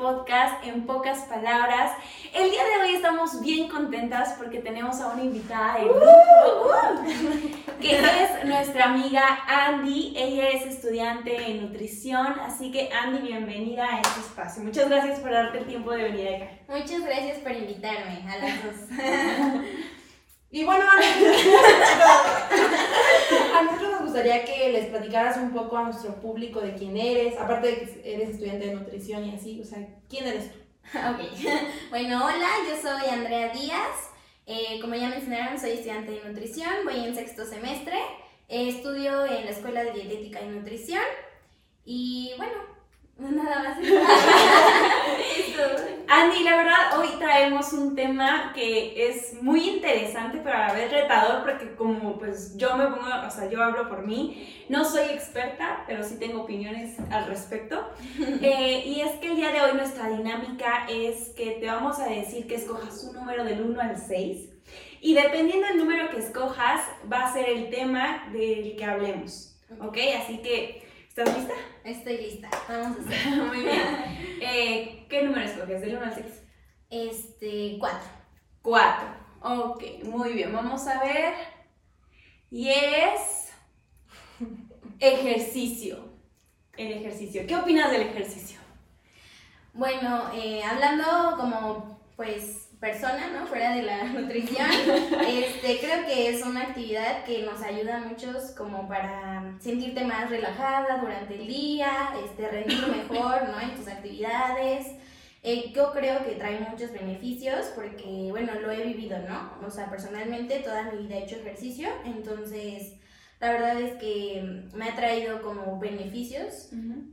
podcast en pocas palabras. El día de hoy estamos bien contentas porque tenemos a una invitada de grupo que es nuestra amiga Andy. Ella es estudiante en nutrición, así que Andy, bienvenida a este espacio. Muchas gracias por darte el tiempo de venir acá. Muchas gracias por invitarme a las dos. Y bueno, a nosotros nos gustaría que les platicaras un poco a nuestro público de quién eres, aparte de que eres estudiante de nutrición y así, o sea, ¿quién eres tú? Ok, bueno, hola, yo soy Andrea Díaz. Eh, como ya mencionaron, soy estudiante de nutrición, voy en sexto semestre. Eh, estudio en la Escuela de Dietética y Nutrición. Y bueno, nada más. Andy, la verdad, hoy traemos un tema que es muy interesante, pero a la vez retador, porque como pues yo me pongo, o sea, yo hablo por mí, no soy experta, pero sí tengo opiniones al respecto. Eh, y es que el día de hoy nuestra dinámica es que te vamos a decir que escojas un número del 1 al 6. Y dependiendo del número que escojas, va a ser el tema del que hablemos. ¿Ok? Así que, ¿estás lista? Estoy lista, vamos a hacer. Muy bien. Eh, ¿Qué número escoges? ¿Del 1 al 6? Este, cuatro. 4. Ok, muy bien. Vamos a ver. Y es ejercicio. El ejercicio. ¿Qué opinas del ejercicio? Bueno, eh, hablando como pues persona, ¿no? Fuera de la nutrición, este, creo que es una actividad que nos ayuda a muchos como para sentirte más relajada durante el día, este, rendir mejor, ¿no? En tus actividades. Eh, yo creo que trae muchos beneficios porque, bueno, lo he vivido, ¿no? O sea, personalmente toda mi vida he hecho ejercicio, entonces la verdad es que me ha traído como beneficios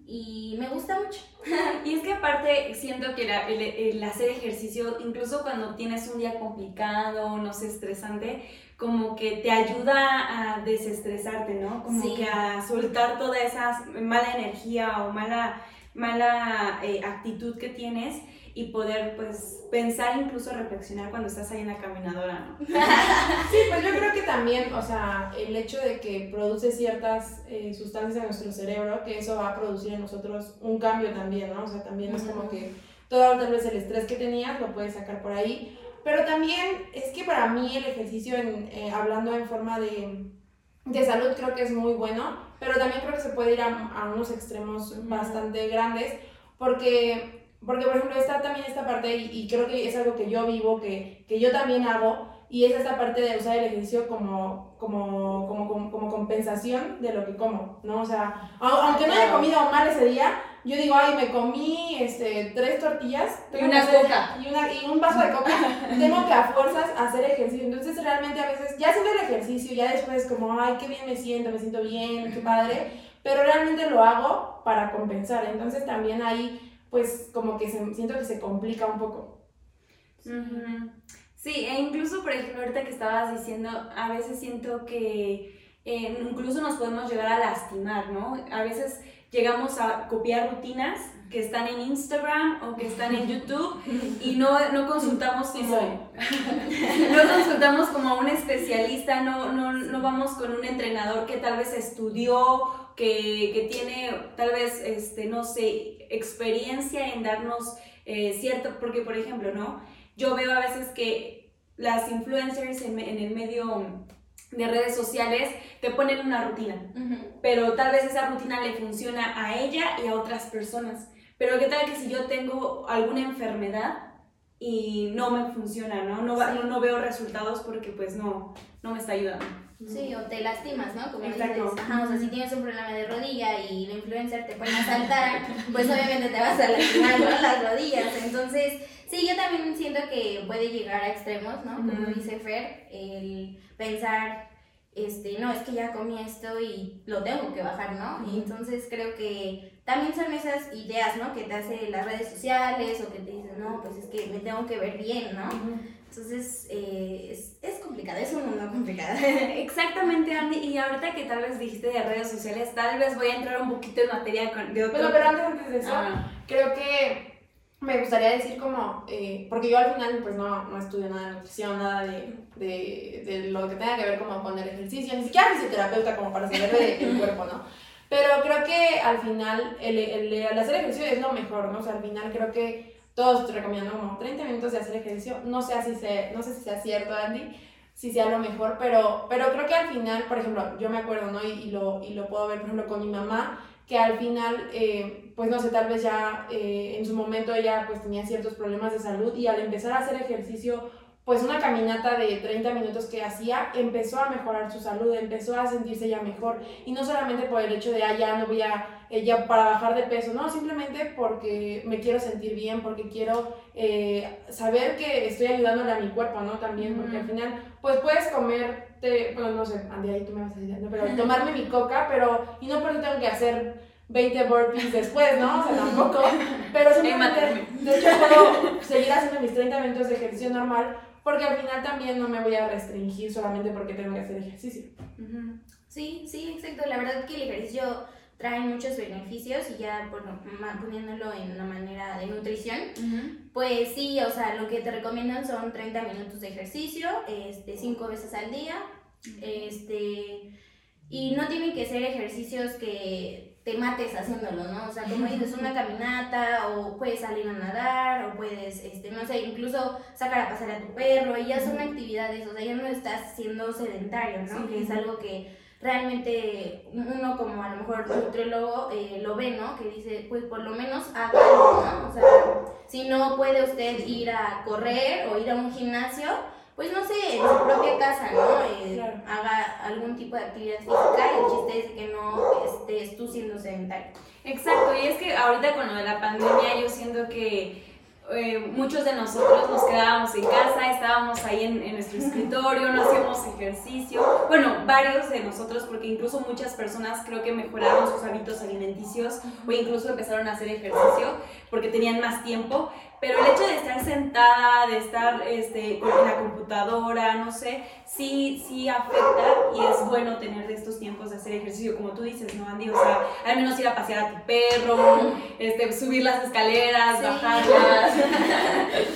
y me gusta mucho. Y es que aparte siento que la- el, el hacer ejercicio, incluso cuando tienes un día complicado, no sé, estresante, como que te ayuda a desestresarte, ¿no? Como Sí. que a soltar toda esa mala energía o mala, mala eh, actitud que tienes y poder pues pensar, incluso reflexionar cuando estás ahí en la caminadora, ¿no? Sí, pues yo creo que también, o sea, el hecho de que produce ciertas eh, sustancias en nuestro cerebro, que eso va a producir en nosotros un cambio también, ¿no? O sea, también es como que todo tal vez el estrés que tenías lo puedes sacar por ahí. Pero también es que para mí el ejercicio, en, eh, hablando en forma de, de salud, creo que es muy bueno, pero también creo que se puede ir a, a unos extremos bastante grandes, porque, porque por ejemplo está también esta parte, y, y creo que es algo que yo vivo, que, que yo también hago, y es esta parte de usar el ejercicio como, como, como, como, como compensación de lo que como, ¿no? O sea, au- aunque no haya comido mal ese día, yo digo, ay, me comí este, tres tortillas Y una hacer- coca. Y, una, y un vaso de coca, tengo que a fuerzas hacer ejercicio. Entonces realmente a veces, ya haciendo el ejercicio, ya después como, ay, qué bien me siento, me siento bien, qué padre, pero realmente lo hago para compensar. Entonces también ahí, pues como que se, siento que se complica un poco. Sí, e incluso, por ejemplo, ahorita que estabas diciendo, a veces siento que eh, incluso nos podemos llegar a lastimar, ¿no? A veces llegamos a copiar rutinas que están en Instagram o que están en YouTube y no, no consultamos como, no consultamos como a un especialista, no, no, no vamos con un entrenador que tal vez estudió, que, que tiene tal vez, este, no sé, experiencia en darnos eh, cierto, porque por ejemplo, ¿no? Yo veo a veces que las influencers en, en el medio de redes sociales te ponen una rutina, pero tal vez esa rutina le funciona a ella y a otras personas. Pero qué tal que si yo tengo alguna enfermedad y no me funciona, ¿no? No, va- Sí. no, no veo resultados porque pues no, no me está ayudando. Sí, o te lastimas, ¿no? Como Exacto. dices, ajá, o sea, si tienes un problema de rodilla y la influencer te pone a saltar, pues obviamente te vas a lastimar ¿no? las rodillas. Entonces, sí, yo también siento que puede llegar a extremos, ¿no? Como Ujú. dice Fer, el pensar, este, no, es que ya comí esto y lo tengo que bajar, ¿no? Y entonces creo que también son esas ideas, ¿no? Que te hacen las redes sociales o que te dicen, no, pues es que me tengo que ver bien, ¿no? Entonces, eh, es, es complicado, es un mundo complicado. Exactamente, Andy. Y ahorita que tal vez dijiste de redes sociales, tal vez voy a entrar un poquito en materia con, de otro... Bueno, pero antes, antes de eso, Ah, creo que me gustaría decir como, eh, porque yo al final pues no, no estudio nada de nutrición, nada de, de, de lo que tenga que ver como con el ejercicio, ni siquiera fisioterapeuta como para saber de- del cuerpo, ¿no? Pero creo que al final el, el, hacer ejercicio es lo mejor, ¿no? O sea, al final creo que todos te recomiendan como 30 minutos de hacer ejercicio. No sé si, se, no sé si sea cierto, Andy, si sea lo mejor, pero, pero creo que al final, por ejemplo, yo me acuerdo, ¿no? Y, y lo, y lo puedo ver, por ejemplo, con mi mamá, que al final, eh, pues no sé, tal vez ya eh, en su momento ella pues tenía ciertos problemas de salud y al empezar a hacer ejercicio pues una caminata de 30 minutos que hacía empezó a mejorar su salud, empezó a sentirse ya mejor. Y no solamente por el hecho de, ah, ya no voy a, eh, ya para bajar de peso, no, simplemente porque me quiero sentir bien, porque quiero eh, saber que estoy ayudándole a mi cuerpo, ¿no? También, porque al final, pues puedes comerte, bueno, no sé, Andy, ahí tú me vas a decir, ¿no? pero tomarme mi coca, pero, y no por eso tengo que hacer 20 burpees después, ¿no? O sea, tampoco. Pero simplemente, de hecho, puedo seguir haciendo mis 30 minutos de ejercicio normal porque al final también no me voy a restringir solamente porque tengo que hacer ejercicio. Sí, sí, exacto. La verdad que el ejercicio trae muchos beneficios y ya bueno, poniéndolo en una manera de nutrición, pues sí, o sea, lo que te recomiendan son 30 minutos de ejercicio, este, 5 veces al día, este, y no tienen que ser ejercicios que te mates haciéndolo, ¿no? O sea, como dices, una caminata, o puedes salir a nadar, o puedes, este, no sé, incluso sacar a pasar a tu perro, y ya son actividades, o sea, ya no estás siendo sedentario, ¿no? Que es algo que realmente uno como a lo mejor nutriólogo eh, lo ve, ¿no? Que dice, pues por lo menos haga ¿no? O sea, si no puede usted ir a correr o ir a un gimnasio, pues no sé, en su propia casa, ¿no? Eh, haga algún tipo de actividad física y el chiste es que no estés tú siendo sedentario. Exacto, y es que ahorita con lo de la pandemia yo siento que eh, muchos de nosotros nos quedábamos en casa, estábamos ahí en, en, nuestro escritorio, no hacíamos ejercicio. Bueno, varios de nosotros, porque incluso muchas personas creo que mejoraron sus hábitos alimenticios o incluso empezaron a hacer ejercicio porque tenían más tiempo. Pero el hecho de estar sentada, de estar este, en la computadora, no sé, sí, sí afecta y es bueno tener estos tiempos de hacer ejercicio, como tú dices, ¿no, Andy? O sea, al menos ir a pasear a tu perro, este, subir las escaleras, bajarlas.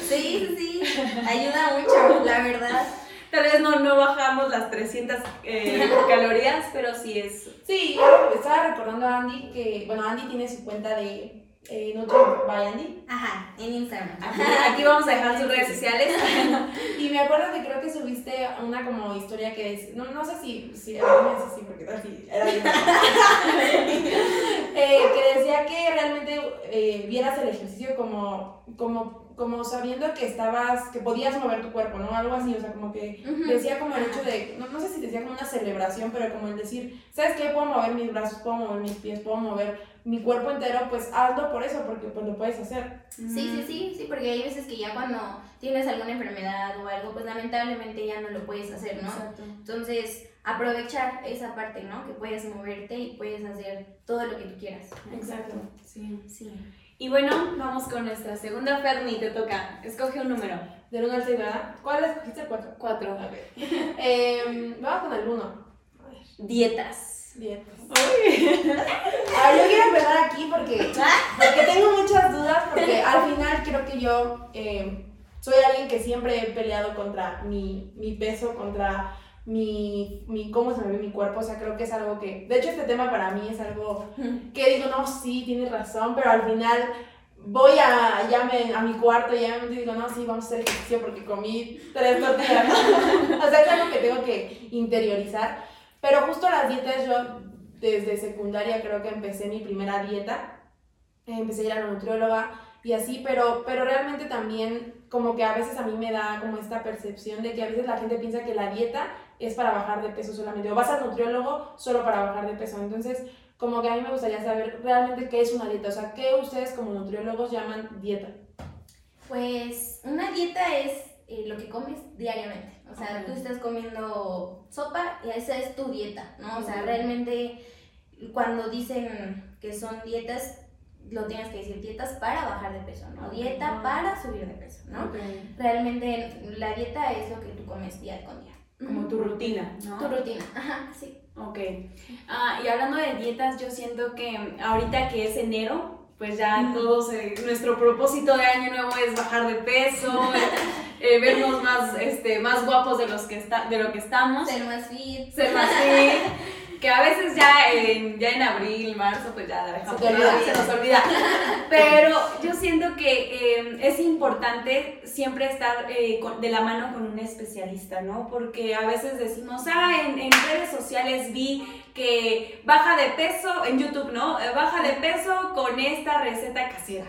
Sí, sí, ayuda mucho, la verdad. Tal vez no, no bajamos las 300 eh, calorías, pero sí es... Sí, estaba recordando a Andy que, bueno, Andy tiene su cuenta de eh, Nutri by Andy. Ajá, en Instagram. Aquí, vamos a dejar sus redes sociales. y me acuerdo que creo que subiste una como historia que es, no, no sé si, si era así, porque así, era eh, que decía que realmente eh, vieras el ejercicio como, como como sabiendo que estabas, que podías mover tu cuerpo, ¿no? Algo así, o sea, como que decía como el hecho de, no, no, sé si decía como una celebración, pero como el decir, ¿sabes qué? Puedo mover mis brazos, puedo mover mis pies, puedo mover mi cuerpo entero, pues hazlo por eso, porque pues lo puedes hacer. Sí, sí, sí, sí, porque hay veces que ya cuando tienes alguna enfermedad o algo, pues lamentablemente ya no lo puedes hacer, ¿no? Exacto. Entonces, aprovechar esa parte, ¿no? Que puedes moverte y puedes hacer todo lo que tú quieras. Exacto, sí. Sí. Y bueno, vamos con nuestra segunda Ferni, te toca. Escoge un número. Del 1 al 6, ¿verdad? ¿Cuál escogiste? 4. 4. eh, vamos con el 1. Dietas. Dietas. A ver, yo quiero empezar aquí porque, porque tengo muchas dudas, porque al final creo que yo eh, soy alguien que siempre he peleado contra mi, mi peso, contra mi, mi, cómo se me ve mi cuerpo, o sea, creo que es algo que, de hecho este tema para mí es algo que digo, no, sí, tienes razón, pero al final voy a, ya me, a mi cuarto y ya me digo, no, sí, vamos a hacer ejercicio porque comí tres tortillas, o sea, es algo que tengo que interiorizar, pero justo las dietas yo desde secundaria creo que empecé mi primera dieta, empecé a ir a la nutrióloga y así, pero, pero realmente también como que a veces a mí me da como esta percepción de que a veces la gente piensa que la dieta es para bajar de peso solamente, o vas al nutriólogo solo para bajar de peso. Entonces, como que a mí me gustaría saber realmente qué es una dieta, o sea, qué ustedes como nutriólogos llaman dieta. Pues una dieta es eh, lo que comes diariamente, o sea, tú estás comiendo sopa y esa es tu dieta, ¿no? O sea, realmente cuando dicen que son dietas, lo tienes que decir dietas para bajar de peso, ¿no? Dieta para subir de peso, ¿no? Realmente la dieta es lo que tú comes día con día. Como tu rutina, ¿no? Tu rutina, ajá, sí. Ok. Ah, y hablando de dietas, yo siento que ahorita que es enero, pues ya todos, nuestro propósito de año nuevo es bajar de peso, eh, vernos más, este, más guapos de, los que está, de lo que estamos. Ser más fit. Ser más fit. que a veces ya en, ya en abril, marzo, pues ya la dejamos, Se se nos olvida. Pero yo siento que eh, es importante siempre estar eh, con- de la mano con un especialista, ¿no? Porque a veces decimos, ah, en, en redes sociales vi que baja de peso, en YouTube, ¿no? Baja de peso con esta receta casera.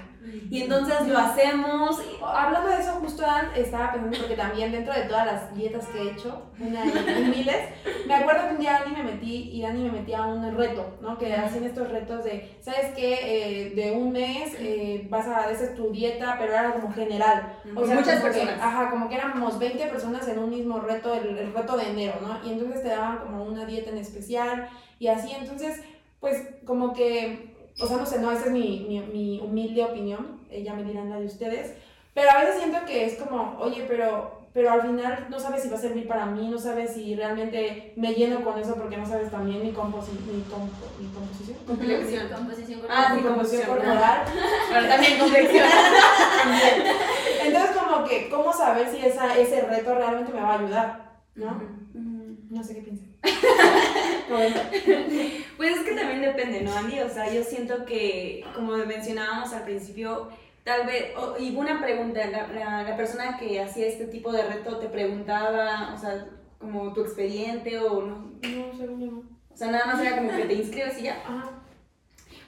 Y entonces lo hacemos. y- Hablando de eso, justo Dan, estaba pensando, porque también dentro de todas las dietas que he hecho, una y, miles, me acuerdo que un día Dani me metí y Dani me metía a un reto, ¿no? Que hacían estos retos de, ¿sabes qué? Eh, de un mes eh, vas a, esa es tu dieta, pero era como general. Con muchas como que- personas. ajá, como que éramos 20 personas en un mismo reto, el, el reto de enero, ¿no? Y entonces te daban como una dieta en especial y así, entonces, pues como que, o sea, no sé, no, esa es mi, mi, mi humilde opinión, eh, ya me dirán la de ustedes, pero a veces siento que es como, oye, pero, pero al final no sabes si va a servir para mí, no sabes si realmente me lleno con eso porque no sabes también mi, composi mi, compo mi composición. Complexión. Composición Ah, corporal. sí, Mi composición composición, corporal. Pero también complexión. También. Entonces, como que, ¿cómo saber si esa, ese reto realmente me va a ayudar? ¿no? No sé qué piensan. Pues es que también depende, ¿no, Andy? O sea, yo siento que, como mencionábamos al principio, tal vez, o- y una pregunta, la, la, la persona que hacía este tipo de reto te preguntaba, o sea, como tu expediente o no, no, según yo no. o sea, nada más era como que te inscribes y ya. Ajá.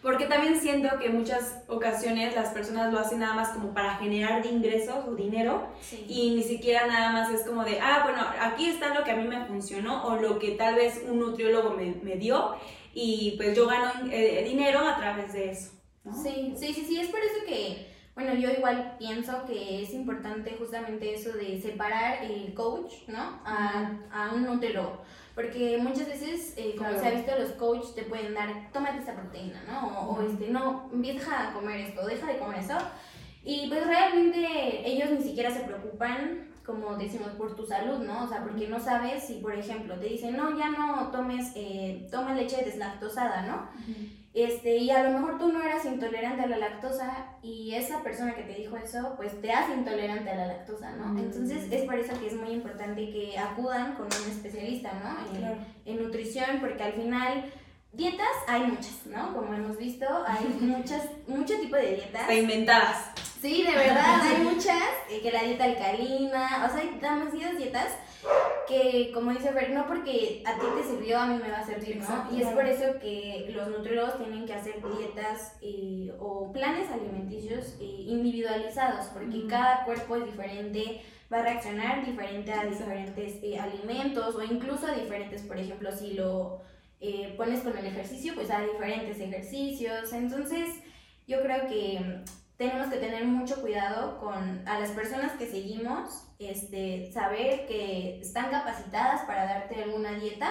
Porque también siento que en muchas ocasiones las personas lo hacen nada más como para generar de ingresos o dinero Sí. y ni siquiera nada más es como de, ah, bueno, aquí está lo que a mí me funcionó o lo que tal vez un nutriólogo me, me dio y pues yo gano eh, dinero a través de eso. ¿no? Sí, sí, sí, sí, es por eso que, bueno, yo igual pienso que es importante justamente eso de separar el coach, ¿no? A, a un nutriólogo. Porque muchas veces, eh, como Claro. se ha visto, los coaches te pueden dar, tómate esta proteína, ¿no? O, o, este, no, deja de comer esto, deja de comer eso. Y pues realmente ellos ni siquiera se preocupan, como decimos, por tu salud, ¿no? O sea, porque no sabes si, por ejemplo, te dicen, no, ya no tomes, eh, toma leche deslactosada, ¿no? Este, y a lo mejor tú no eras intolerante a la lactosa y esa persona que te dijo eso, pues te hace intolerante a la lactosa, ¿no? Mm. Entonces es por eso que es muy importante que acudan con un especialista, ¿no? En, Claro. en nutrición, porque al final dietas hay muchas, ¿no? Como hemos visto, hay muchas, mucho tipo de dietas. Hasta inventadas. Sí, de verdad, hay muchas, eh, que la dieta alcalina, o sea, hay demasiadas dietas que, como dice Fer, no porque a ti te sirvió, a mí me va a servir, ¿no? Y es por eso que los nutriólogos tienen que hacer dietas eh, o planes alimenticios eh, individualizados, porque cada cuerpo es diferente, va a reaccionar diferente a diferentes eh, alimentos o incluso a diferentes, por ejemplo, si lo eh, pones con el ejercicio, pues a diferentes ejercicios. Entonces, yo creo que mm, tenemos que tener mucho cuidado con a las personas que seguimos, este, saber que están capacitadas para darte alguna dieta,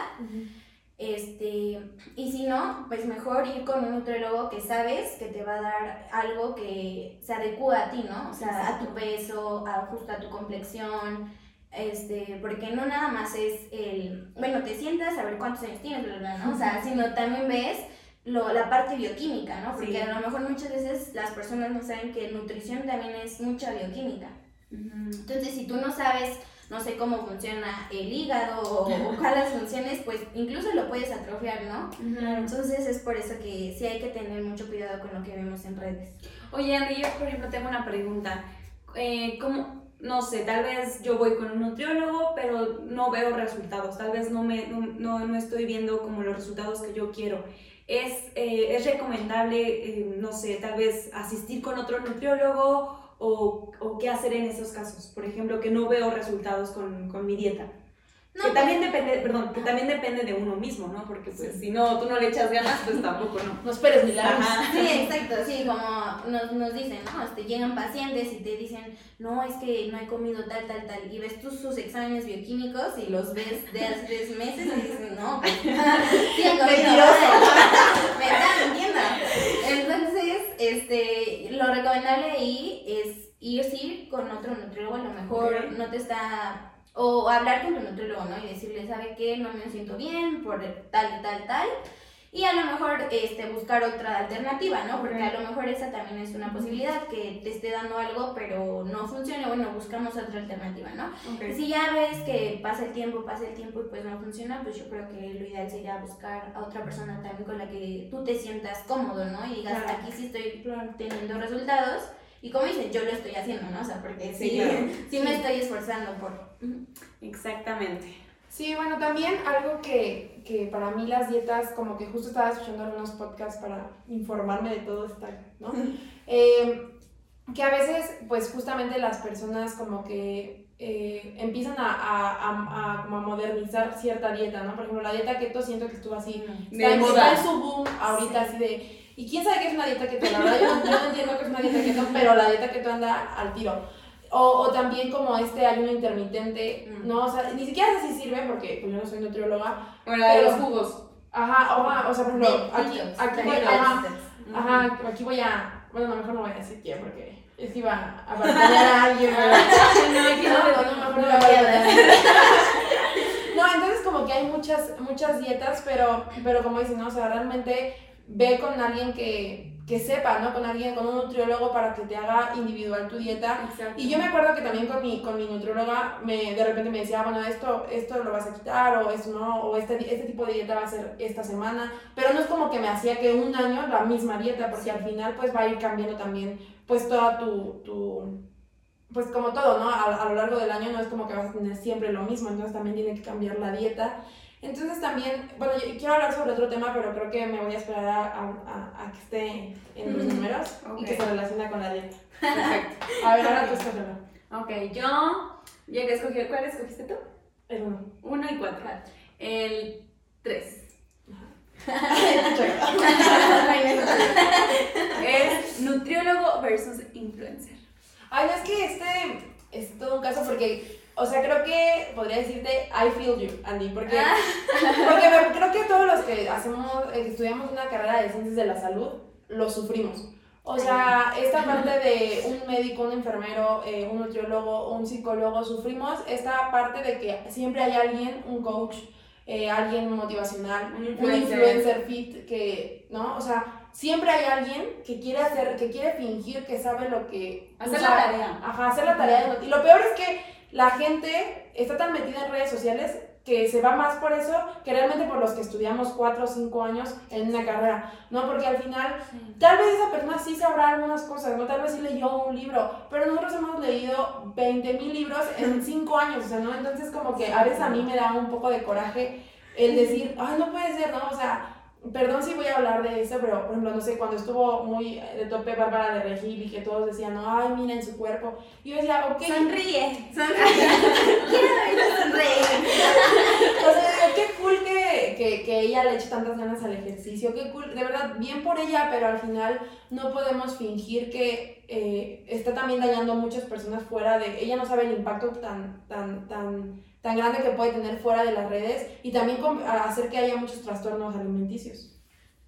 este, y si no, pues mejor ir con un nutriólogo que sabes que te va a dar algo que se adecua a ti, ¿no? O sea, a tu peso, a, justo a tu complexión, este, porque no nada más es el, bueno, te sientas a ver cuántos años tienes, bla, bla, ¿no? O sea, sino también ves lo, la parte bioquímica, ¿no? Porque Sí. a lo mejor muchas veces las personas no saben que nutrición también es mucha bioquímica. Entonces, si tú no sabes, no sé cómo funciona el hígado o, o cuáles funciones, pues incluso lo puedes atrofiar, ¿no? Entonces, es por eso que sí hay que tener mucho cuidado con lo que vemos en redes. Oye, Andy, yo por ejemplo tengo una pregunta. Eh, ¿Cómo, no sé, tal vez yo voy con un nutriólogo, pero no veo resultados, tal vez no, me, no, no, estoy viendo como los resultados que yo quiero. ¿Es, eh, es recomendable, eh, no sé, tal vez asistir con otro nutriólogo o, o qué hacer en esos casos? Por ejemplo, que no veo resultados con, con mi dieta. No, que también depende, perdón, que también depende de uno mismo, ¿no? Porque pues si no, tú no le echas ganas, pues tampoco, ¿no? No esperes milagros. Sí, exacto, sí, como nos, nos dicen, ¿no? Este, llegan pacientes y te dicen, no, es que no he comido tal, tal, tal, y ves tú sus exámenes bioquímicos y los ves de hace tres meses y dices, no, pues, sí he comido me está mintiendo. Entonces, este, lo recomendable ahí es irse con otro nutriólogo, a lo mejor no te está... O hablar con tu nutriólogo, ¿no? Y decirle, ¿sabe qué? No me siento bien por tal y tal, tal y a lo mejor este, buscar otra alternativa, ¿no? Porque a lo mejor esa también es una posibilidad, que te esté dando algo pero no funcione, bueno, buscamos otra alternativa, ¿no? Si ya ves que pasa el tiempo, pasa el tiempo y pues no funciona, pues yo creo que lo ideal sería buscar a otra persona también con la que tú te sientas cómodo, ¿no? Y digas, aquí sí estoy teniendo resultados. Y como dices, yo lo estoy haciendo, ¿no? O sea, porque sí, sí, me estoy esforzando por... Exactamente. Sí, bueno, también algo que, que, para mí las dietas, como que justo estaba escuchando algunos podcasts para informarme de todo esto, ¿no? eh, que a veces, pues justamente las personas como que eh, empiezan a, a, a, como a, modernizar cierta dieta, ¿no? Por ejemplo, la dieta keto siento que estuvo así, está, está en su boom ahorita así de... Y quién sabe qué es una dieta keto, la verdad yo, no entiendo qué es una dieta keto, pero la dieta keto anda al tiro. O, o, también como este ayuno intermitente, mm. ¿no? O sea, ni siquiera sé si sirve porque pues, yo no soy nutrióloga. Bueno, de los jugos. Ajá, o, o sea, por ejemplo, aquí, aquí voy, ajá, ajá, aquí voy a, bueno, no, mejor no voy a decir quién porque es que iba a batallar a alguien. no, aquí no, no, no, mejor no voy a decir. No, entonces como que hay muchas, muchas dietas, pero, pero como dicen, ¿no? O sea, realmente ve con alguien que, que sepa, ¿no? Con alguien, con un nutriólogo para que te haga individual tu dieta. Y yo me acuerdo que también con mi, con mi nutrióloga me, de repente me decía, ah, bueno, esto, esto lo vas a quitar o eso no, o este, este tipo de dieta va a ser esta semana. Pero no es como que me hacía que un año la misma dieta, porque al final pues va a ir cambiando también pues toda tu, tu pues como todo, ¿no? A, a lo largo del año no es como que vas a tener siempre lo mismo, entonces también tiene que cambiar la dieta. Entonces también, bueno, yo quiero hablar sobre otro tema, pero creo que me voy a esperar a, a, a que esté en los números y que se relaciona con la dieta. Perfecto. A ver, ahora tú escógelo. Ok, yo ya que escogí, ¿cuál escogiste tú? El uno. Uno y cuatro. El tres. es nutriólogo versus influencer. Ay, no, es que este es todo un caso porque o sea, creo que podría decirte I feel you, Andy, porque, ah. porque creo que todos los que hacemos, eh, estudiamos una carrera de ciencias de la salud, lo sufrimos. O sea, esta parte de un médico, un enfermero, eh, un nutriólogo, un psicólogo, sufrimos esta parte de que siempre hay alguien, un coach, eh, alguien motivacional, un influencer. fit, que, ¿no? O sea, siempre hay alguien que quiere hacer, que quiere fingir que sabe lo que... Hacer la tarea. Ajá, hacer la tarea. Y lo peor es que la gente está tan metida en redes sociales que se va más por eso que realmente por los que estudiamos cuatro o cinco años en una carrera, ¿no? Porque al final, tal vez esa persona sí sabrá algunas cosas, ¿no? Tal vez sí leyó un libro, pero nosotros hemos leído 20 mil libros en cinco años, o sea, ¿no? Entonces como que a veces a mí me da un poco de coraje el decir, ay, no puede ser, ¿no? O sea, Perdón si voy a hablar de eso, pero por ejemplo, no sé, cuando estuvo muy de tope Bárbara de Regil y que todos decían, no, ay, miren su cuerpo. Y yo decía, ok. Sonríe, sonríe. Quiero verlo sonreír. o sea, qué cool que, que, que, ella le eche tantas ganas al ejercicio, qué cool, de verdad, bien por ella, pero al final no podemos fingir que eh, está también dañando a muchas personas fuera de. Ella no sabe el impacto tan, tan, tan tan grande que puede tener fuera de las redes y también hacer que haya muchos trastornos alimenticios.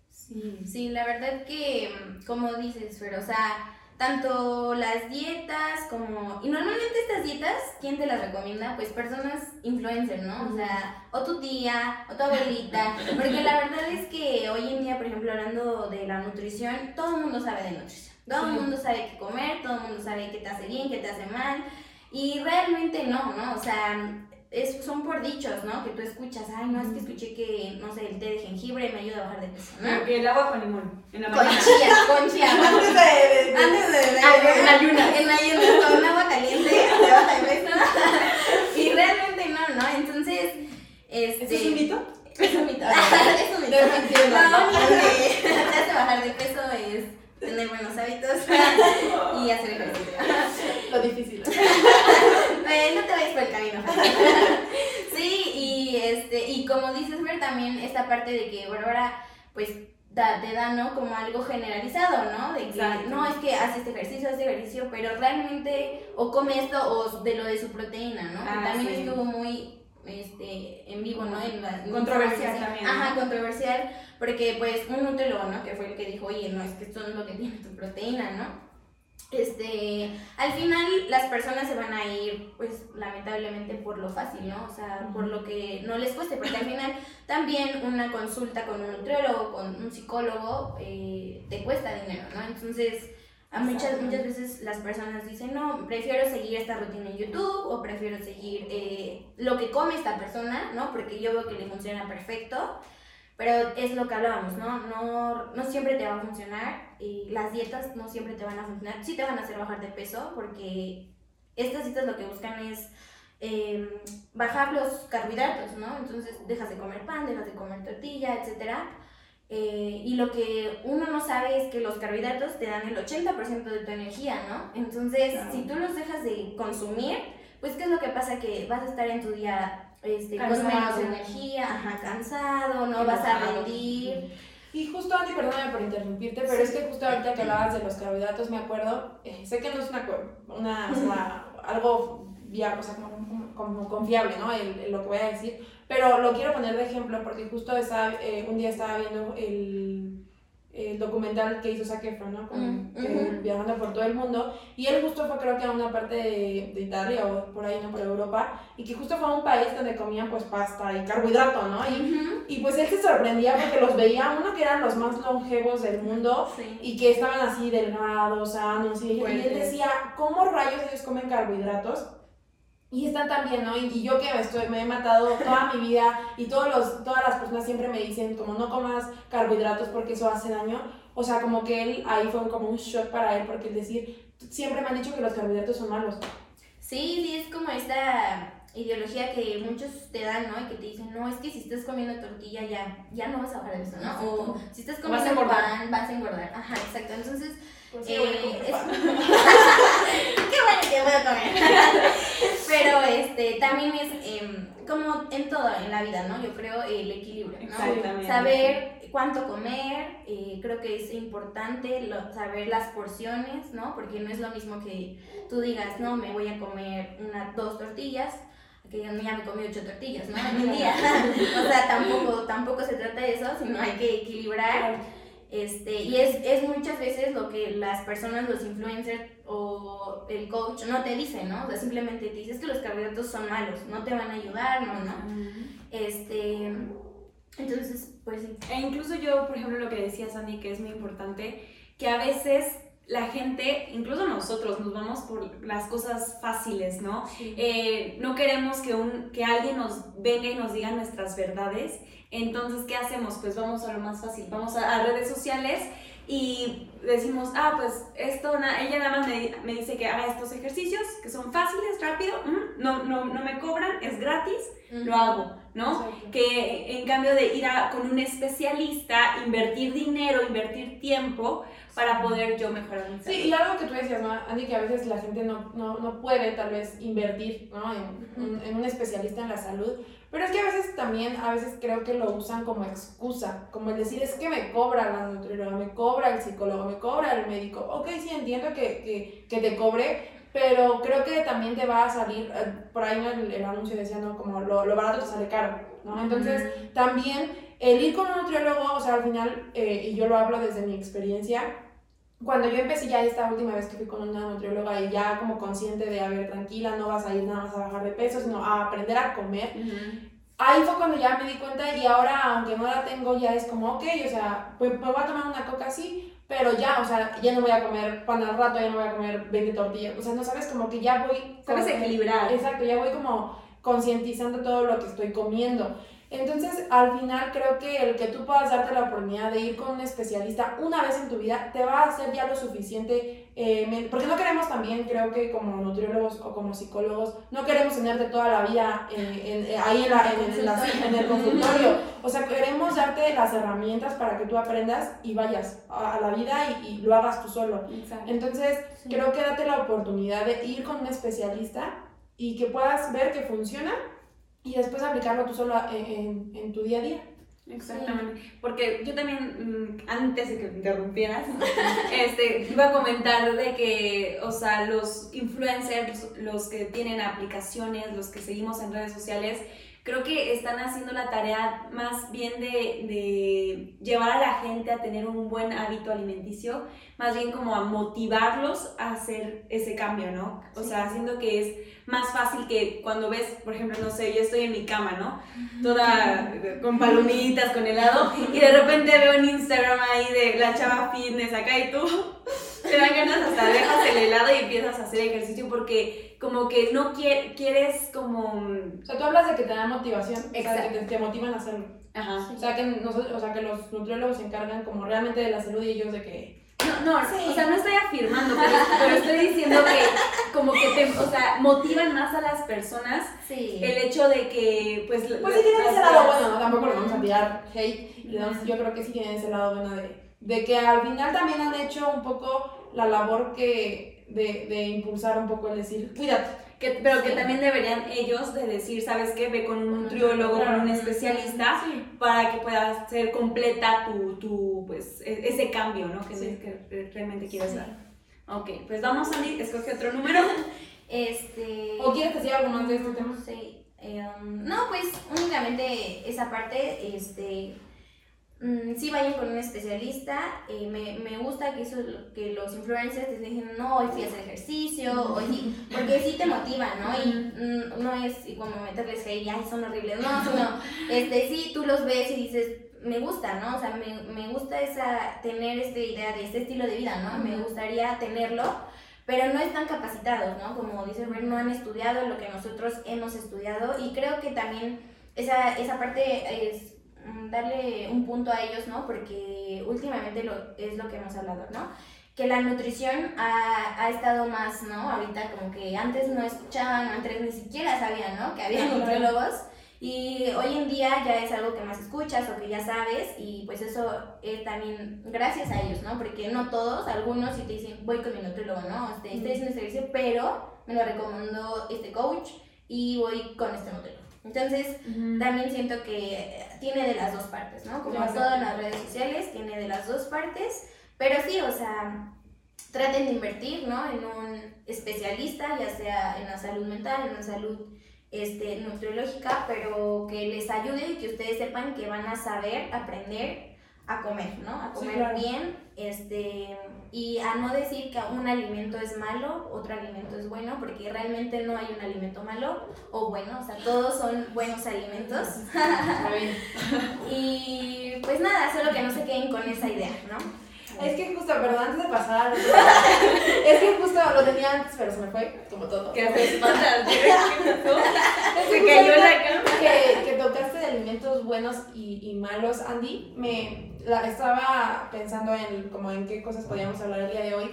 Sí, sí, la verdad que, como dices, pero, o sea, tanto las dietas como... Y normalmente estas dietas, ¿quién te las recomienda? Pues personas influencers, ¿no? O sea, o tu tía, o tu abuelita. Porque la verdad es que hoy en día, por ejemplo, hablando de la nutrición, todo el mundo sabe de nutrición. Todo el mundo sabe qué comer, todo el mundo sabe qué te hace bien, qué te hace mal. Y realmente no, ¿no? O sea, es, son por dichos, ¿no? Que tú escuchas, ay, no, es que escuché que, no sé, el té de jengibre me ayuda a bajar de peso, ¿no? Que el agua con limón, en la mañana. Con chía, con chía. antes de, antes de, en ayunas. En ayunas, con agua caliente te baja de peso. y realmente no, ¿no? Entonces, este... ¿Eso es un mito? Es un mito. es un mito. No, que te hace bajar de peso es tener buenos hábitos y hacer ejercicio. Lo difícil. Eh, no te vayas por el camino. sí, y, este, y como dices, Mer, también esta parte de que ahora, pues, da, te da, ¿no? Como algo generalizado, ¿no? De que, no, es que hace este ejercicio, hace este ejercicio, pero realmente, o come esto, o de lo de su proteína, ¿no? ah, también estuvo muy este, en vivo, ¿no? En la, controversial también. Ajá, controversial, porque pues un nutriólogo, ¿no? Que fue el que dijo, oye, no, es que esto no es lo que tiene tu proteína, ¿no? Este, al final las personas se van a ir, pues lamentablemente por lo fácil, ¿no? O sea, por lo que no les cueste, porque al final también una consulta con un nutriólogo, con un psicólogo, eh, te cuesta dinero, ¿no? Entonces, a muchas, muchas veces las personas dicen, no, prefiero seguir esta rutina en YouTube o prefiero seguir eh, lo que come esta persona, ¿no? Porque yo veo que le funciona perfecto. Pero es lo que hablábamos, ¿no? No, no siempre te va a funcionar y las dietas no siempre te van a funcionar. Sí te van a hacer bajar de peso porque estas dietas lo que buscan es em, bajar los carbohidratos, ¿no? Entonces dejas de comer pan, dejas de comer tortilla, etc. Eh, y lo que uno no sabe es que los carbohidratos te dan el 80% de tu energía, ¿no? Entonces, si tú los dejas de consumir, pues ¿qué es lo que pasa? Que vas a estar en tu día este, con menos energía, ajá, cansado, no vas a rendir. Y justo, Andy, perdóname por interrumpirte, pero es que justo ahorita que hablabas de los carbohidratos, me acuerdo, eh, sé que no es una, una o sea, algo viable, o sea, como, como confiable, ¿no? El, lo que voy a decir, pero lo quiero poner de ejemplo porque justo estaba, eh, un día estaba viendo el el documental que hizo Zac Efron, ¿no? Con, mm, Viajando por todo el mundo. Y él justo fue creo que a una parte de, de, Italia o por ahí, ¿no? Por Europa. Y que justo fue a un país donde comían pues pasta y carbohidrato, ¿no? Y, y pues él se sorprendía porque los veía, uno que eran los más longevos del mundo y que estaban así delgados, sanos. Y, y él decía, ¿cómo rayos ellos comen carbohidratos? Y están también, ¿no? Y, yo que me, estoy, me he matado toda mi vida y todos los, todas las personas siempre me dicen como no comas carbohidratos porque eso hace daño. O sea, como que él ahí fue como un shock para él porque decir, siempre me han dicho que los carbohidratos son malos. Sí, sí, es como esta ideología que muchos te dan, ¿no? Y que te dicen, no, es que si estás comiendo tortilla ya, ya no vas a bajar de eso, ¿no? O si estás comiendo pan, vas a engordar. Ajá, exacto. Entonces, pues eh, es... qué bueno que voy a comer. Pero este, también es em, como en todo en la vida, ¿no? Yo creo el equilibrio, ¿no? Saber cuánto comer, eh, creo que es importante saber las porciones, ¿no? Porque no es lo mismo que tú digas, no, me voy a comer una, dos tortillas, que ya me comí ocho tortillas, ¿no? En un día. o sea, tampoco, tampoco se trata de eso, sino hay que equilibrar. Este, y es, es muchas veces lo que las personas, los influencers o el coach no te dicen, ¿no? O sea, simplemente te dices que los carbohidratos son malos, no te van a ayudar, no, no. Este, entonces, pues sí. E incluso yo, por ejemplo, lo que decía Sandy, que es muy importante, que a veces la gente, incluso nosotros, nos vamos por las cosas fáciles, ¿no? Eh, no queremos que, un, que alguien nos venga y nos diga nuestras verdades. Entonces, ¿qué hacemos? Pues vamos a lo más fácil, vamos a, redes sociales y decimos, ah, pues esto, ella nada más me, me, dice que haga estos ejercicios, que son fáciles, rápido, no, no, no me cobran, es gratis, lo hago, ¿no? Que en cambio de ir a, con un especialista, invertir dinero, invertir tiempo, para poder yo mejorar mi salud. Sí, y algo que tú decías, ¿no, Andy? Que a veces la gente no, no, no puede tal vez invertir ¿no? en, en, un especialista en la salud, pero es que a veces también, a veces creo que lo usan como excusa, como el decir, es que me cobra la nutrióloga, me cobra el psicólogo, me cobra el médico. Ok, sí, entiendo que, que, que te cobre, pero creo que también te va a salir, eh, por ahí el, el anuncio decía, ¿no? Como lo, lo, barato te sale caro, ¿no? Entonces, también el ir con un nutriólogo, o sea, al final, eh, y yo lo hablo desde mi experiencia, cuando yo empecé ya esta última vez que fui con una nutrióloga y ya como consciente de, a ver, tranquila, no vas a ir nada más a bajar de peso, sino a aprender a comer, ahí fue cuando ya me di cuenta y ahora, aunque no la tengo, ya es como, ok, o sea, pues me voy a tomar una coca así, pero ya, o sea, ya no voy a comer pan al rato, ya no voy a comer 20 tortillas, o sea, no sabes, como que ya voy... Sabes equilibrar. Exacto, ya voy como concientizando todo lo que estoy comiendo. Entonces, al final creo que el que tú puedas darte la oportunidad de ir con un especialista una vez en tu vida te va a hacer ya lo suficiente, eh, porque no queremos también, creo que como nutriólogos o como psicólogos, no queremos tenerte toda la vida eh, ahí en, la, en, el consultorio. O sea, queremos darte las herramientas para que tú aprendas y vayas a, la vida y, lo hagas tú solo. Entonces, creo que date la oportunidad de ir con un especialista y que puedas ver que funciona y después aplicarlo tú solo en, en, tu día a día. Exactamente, porque yo también, mm, antes de que me interrumpieras, este, iba a comentar de que, o sea, los influencers, los que tienen aplicaciones, los que seguimos en redes sociales, creo que están haciendo la tarea más bien de, de, llevar a la gente a tener un buen hábito alimenticio, más bien como a motivarlos a hacer ese cambio, ¿no? O sea, haciendo que es más fácil que cuando ves, por ejemplo, no sé, yo estoy en mi cama, ¿no? Toda con palomitas, con helado, y de repente veo en Instagram ahí de la chava fitness acá y tú te dan ganas hasta dejas el helado y empiezas a hacer ejercicio porque como que no quieres como... O sea, tú hablas de que te dan motivación, o sea, que te, motivan a hacerlo. Ajá. O sea, que nosotros, o sea, que los nutriólogos se encargan como realmente de la salud y ellos de que no, no, o sea, no estoy afirmando, pero, estoy diciendo que como que te, o sea, motivan más a las personas el hecho de que, pues... Pues sí tienen ese lado bueno, ¿no? Tampoco le vamos a tirar hate, yo creo que sí tienen ese lado bueno de, de que al final también han hecho un poco la labor que, de, de impulsar un poco el decir, cuídate que, pero que también deberían ellos de decir, ¿sabes qué? Ve con un nutriólogo, con un especialista, para que puedas ser completa tu, tu, pues, e, ese cambio, ¿no? Que, que realmente quieres dar. Ok, pues vamos, Andy, escoge otro número. este... ¿O quieres decir algo más de este tema? Sí. Em, no, pues únicamente esa parte, este Mm, sí vayan con un especialista. Eh, me, me, gusta que, eso, que los influencers te digan, no, hoy fui a hacer ejercicio, hoy sí, porque sí te motiva, ¿no? Y mm, no es como meterles hate, ay, son horribles, no, no, este, sí, tú los ves y dices, me gusta, ¿no? O sea, me, me gusta esa, tener esta idea de este estilo de vida, ¿no? Me gustaría tenerlo, pero no están capacitados, ¿no? Como dice no han estudiado lo que nosotros hemos estudiado y creo que también esa, esa parte es darle un punto a ellos, ¿no? Porque últimamente lo, es lo que hemos hablado, ¿no? Que la nutrición ha, ha, estado más, ¿no? Ahorita como que antes no escuchaban, antes ni siquiera sabían, ¿no? Que había nutriólogos. Y hoy en día ya es algo que más escuchas o que ya sabes y pues eso es también gracias a ellos, ¿no? Porque no todos, algunos sí te dicen, voy con mi nutriólogo, ¿no? Este, estoy haciendo servicio, pero me lo recomendó este coach y voy con este nutriólogo. Entonces, también siento que tiene de las dos partes, ¿no? Como todo en las redes sociales, tiene de las dos partes, pero sí, o sea, traten de invertir, ¿no? En un especialista, ya sea en la salud mental, en la salud este, nutriológica, pero que les ayude y que ustedes sepan que van a saber aprender a comer, ¿no? A comer bien, este, y a no decir que un alimento es malo, otro alimento es bueno, porque realmente no hay un alimento malo o bueno, o sea, todos son buenos alimentos. y pues nada, solo que no se queden con esa idea, ¿no? Es que justo, perdón, antes de pasar es que justo lo tenía antes, pero se me fue, como todo. ¿Qué haces? Se cayó la cama. Que, que tocaste de alimentos buenos y, y malos, Andy, me la, estaba pensando en como en qué cosas podíamos hablar el día de hoy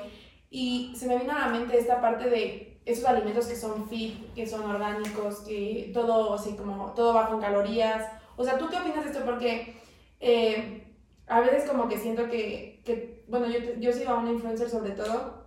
y se me vino a la mente esta parte de esos alimentos que son fit, que son orgánicos, que todo así como todo bajo en calorías. O sea, ¿tú qué opinas de esto? Porque eh, a veces como que siento que, que bueno, yo, yo sigo a una influencer sobre todo,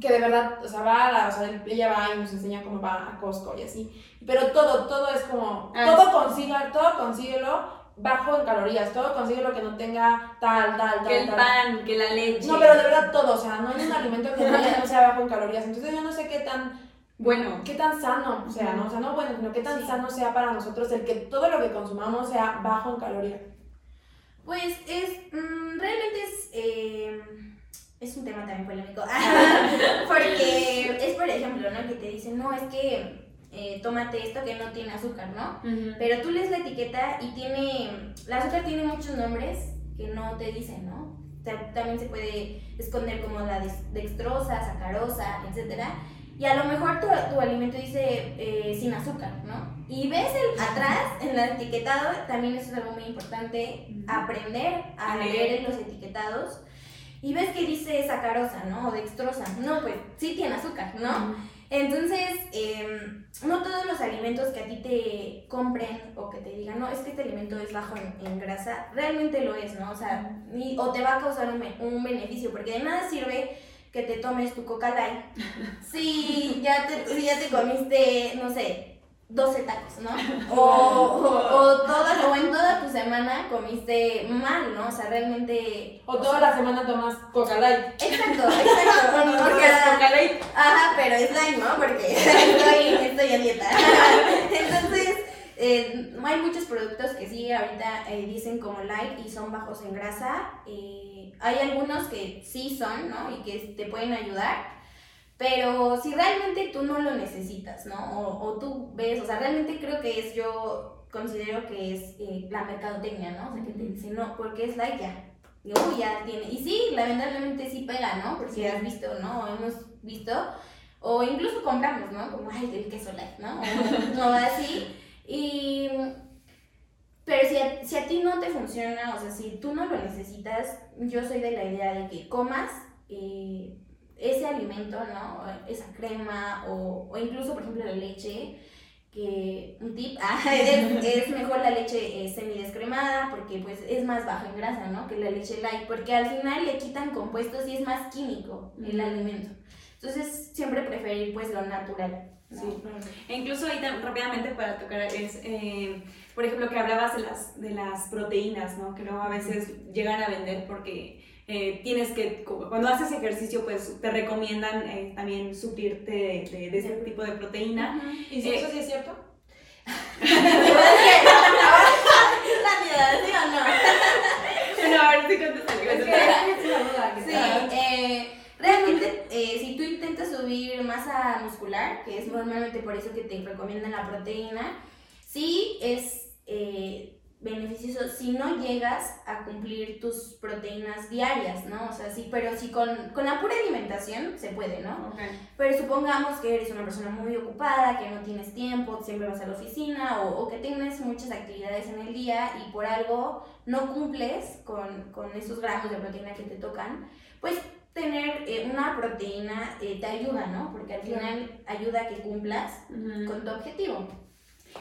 que de verdad, o sea, va a la, o sea, ella va y nos enseña cómo va a Costco y así, pero todo, todo es como, ah, todo consigue, todo consíguelo bajo en calorías, todo consigue lo que no tenga tal, tal, tal. Que el pan, que la leche. No, pero de verdad todo, o sea, no hay un alimento que no sea bajo en calorías. Entonces yo no sé qué tan bueno, qué tan sano sea, ¿no? O sea, no bueno, sino qué tan sano sea para nosotros el que todo lo que consumamos sea bajo en calorías. Pues es, mm, realmente es, eh, es un tema también polémico, porque es por ejemplo, ¿no? Que te dicen, no, es que eh, tómate esto que no tiene azúcar, ¿no? Pero tú lees la etiqueta y tiene, el azúcar tiene muchos nombres que no te dicen, ¿no? también se puede esconder como la dextrosa, sacarosa, etc. Y a lo mejor tu, tu alimento dice eh, sin azúcar, ¿no? Y ves el, atrás, en el etiquetado, también eso es algo muy importante, aprender a leer en los etiquetados. Y ves que dice sacarosa, ¿no? O dextrosa. No, pues sí tiene azúcar, ¿no? Entonces, em, no todos los alimentos que a ti te compren o que te digan, no, es que este alimento es bajo en, grasa, realmente lo es, ¿no? O sea, o te va a causar un, un, beneficio, porque de nada sirve que te tomes tu coca light si ya te, si ya te comiste, no sé, 12 tacos, ¿no? O, o, toda, o en toda tu semana comiste mal, ¿no? O sea, realmente... O toda la semana tomas Coca Light. Exacto, exacto. Ajá, pero es light, ¿no? Porque estoy, estoy a dieta. Entonces, eh, hay muchos productos que sí ahorita eh, dicen como light y son bajos en grasa. Eh, hay algunos que sí son, ¿no? Y que te pueden ayudar. Pero si realmente tú no lo necesitas, ¿no? O, o tú ves, o sea, realmente creo que es, yo considero que es eh, la mercadotecnia, ¿no? O sea, que te dicen, no, porque es light ya. Y uy, ya tiene. Y sí, lamentablemente sí pega, ¿no? Porque has visto, ¿no? O hemos visto. O incluso compramos, ¿no? Como, ay, el queso light, ¿no? O, o así. Y. Pero si a, si a ti no te funciona, o sea, si tú no lo necesitas, yo soy de la idea de que comas eh, ese alimento, ¿no? Esa crema o, o incluso, por ejemplo, la leche que un tip ah, es, es, mejor la leche eh, semidescremada porque pues es más baja en grasa, ¿no? Que la leche light, porque al final le quitan compuestos y es más químico el alimento. Entonces siempre preferir pues lo natural. ¿no? Sí, claro. E incluso ahí rápidamente para tocar es, eh, por ejemplo, que hablabas de las, de las proteínas, ¿no? Que luego a veces llegan a vender porque eh, tienes que, cuando haces ejercicio, pues te recomiendan eh, también suplirte de, de, de, ese tipo de proteína. Uh -huh. ¿Y si eso sí es cierto? Rápido, ¿sí o no? Bueno, a ver si contestas. Sí, eh, realmente eh, si tú intentas subir masa muscular, que es normalmente por eso que te recomiendan la proteína, sí es eh, beneficioso si no llegas a cumplir tus proteínas diarias, ¿no? O sea, sí, pero sí con, con la pura alimentación se puede, ¿no? Okay. Pero supongamos que eres una persona muy ocupada, que no tienes tiempo, siempre vas a la oficina o, o que tienes muchas actividades en el día y por algo no cumples con, con esos gramos de proteína que te tocan, pues tener eh, una proteína eh, te ayuda, ¿no? Porque al final ayuda a que cumplas uh -huh. con tu objetivo.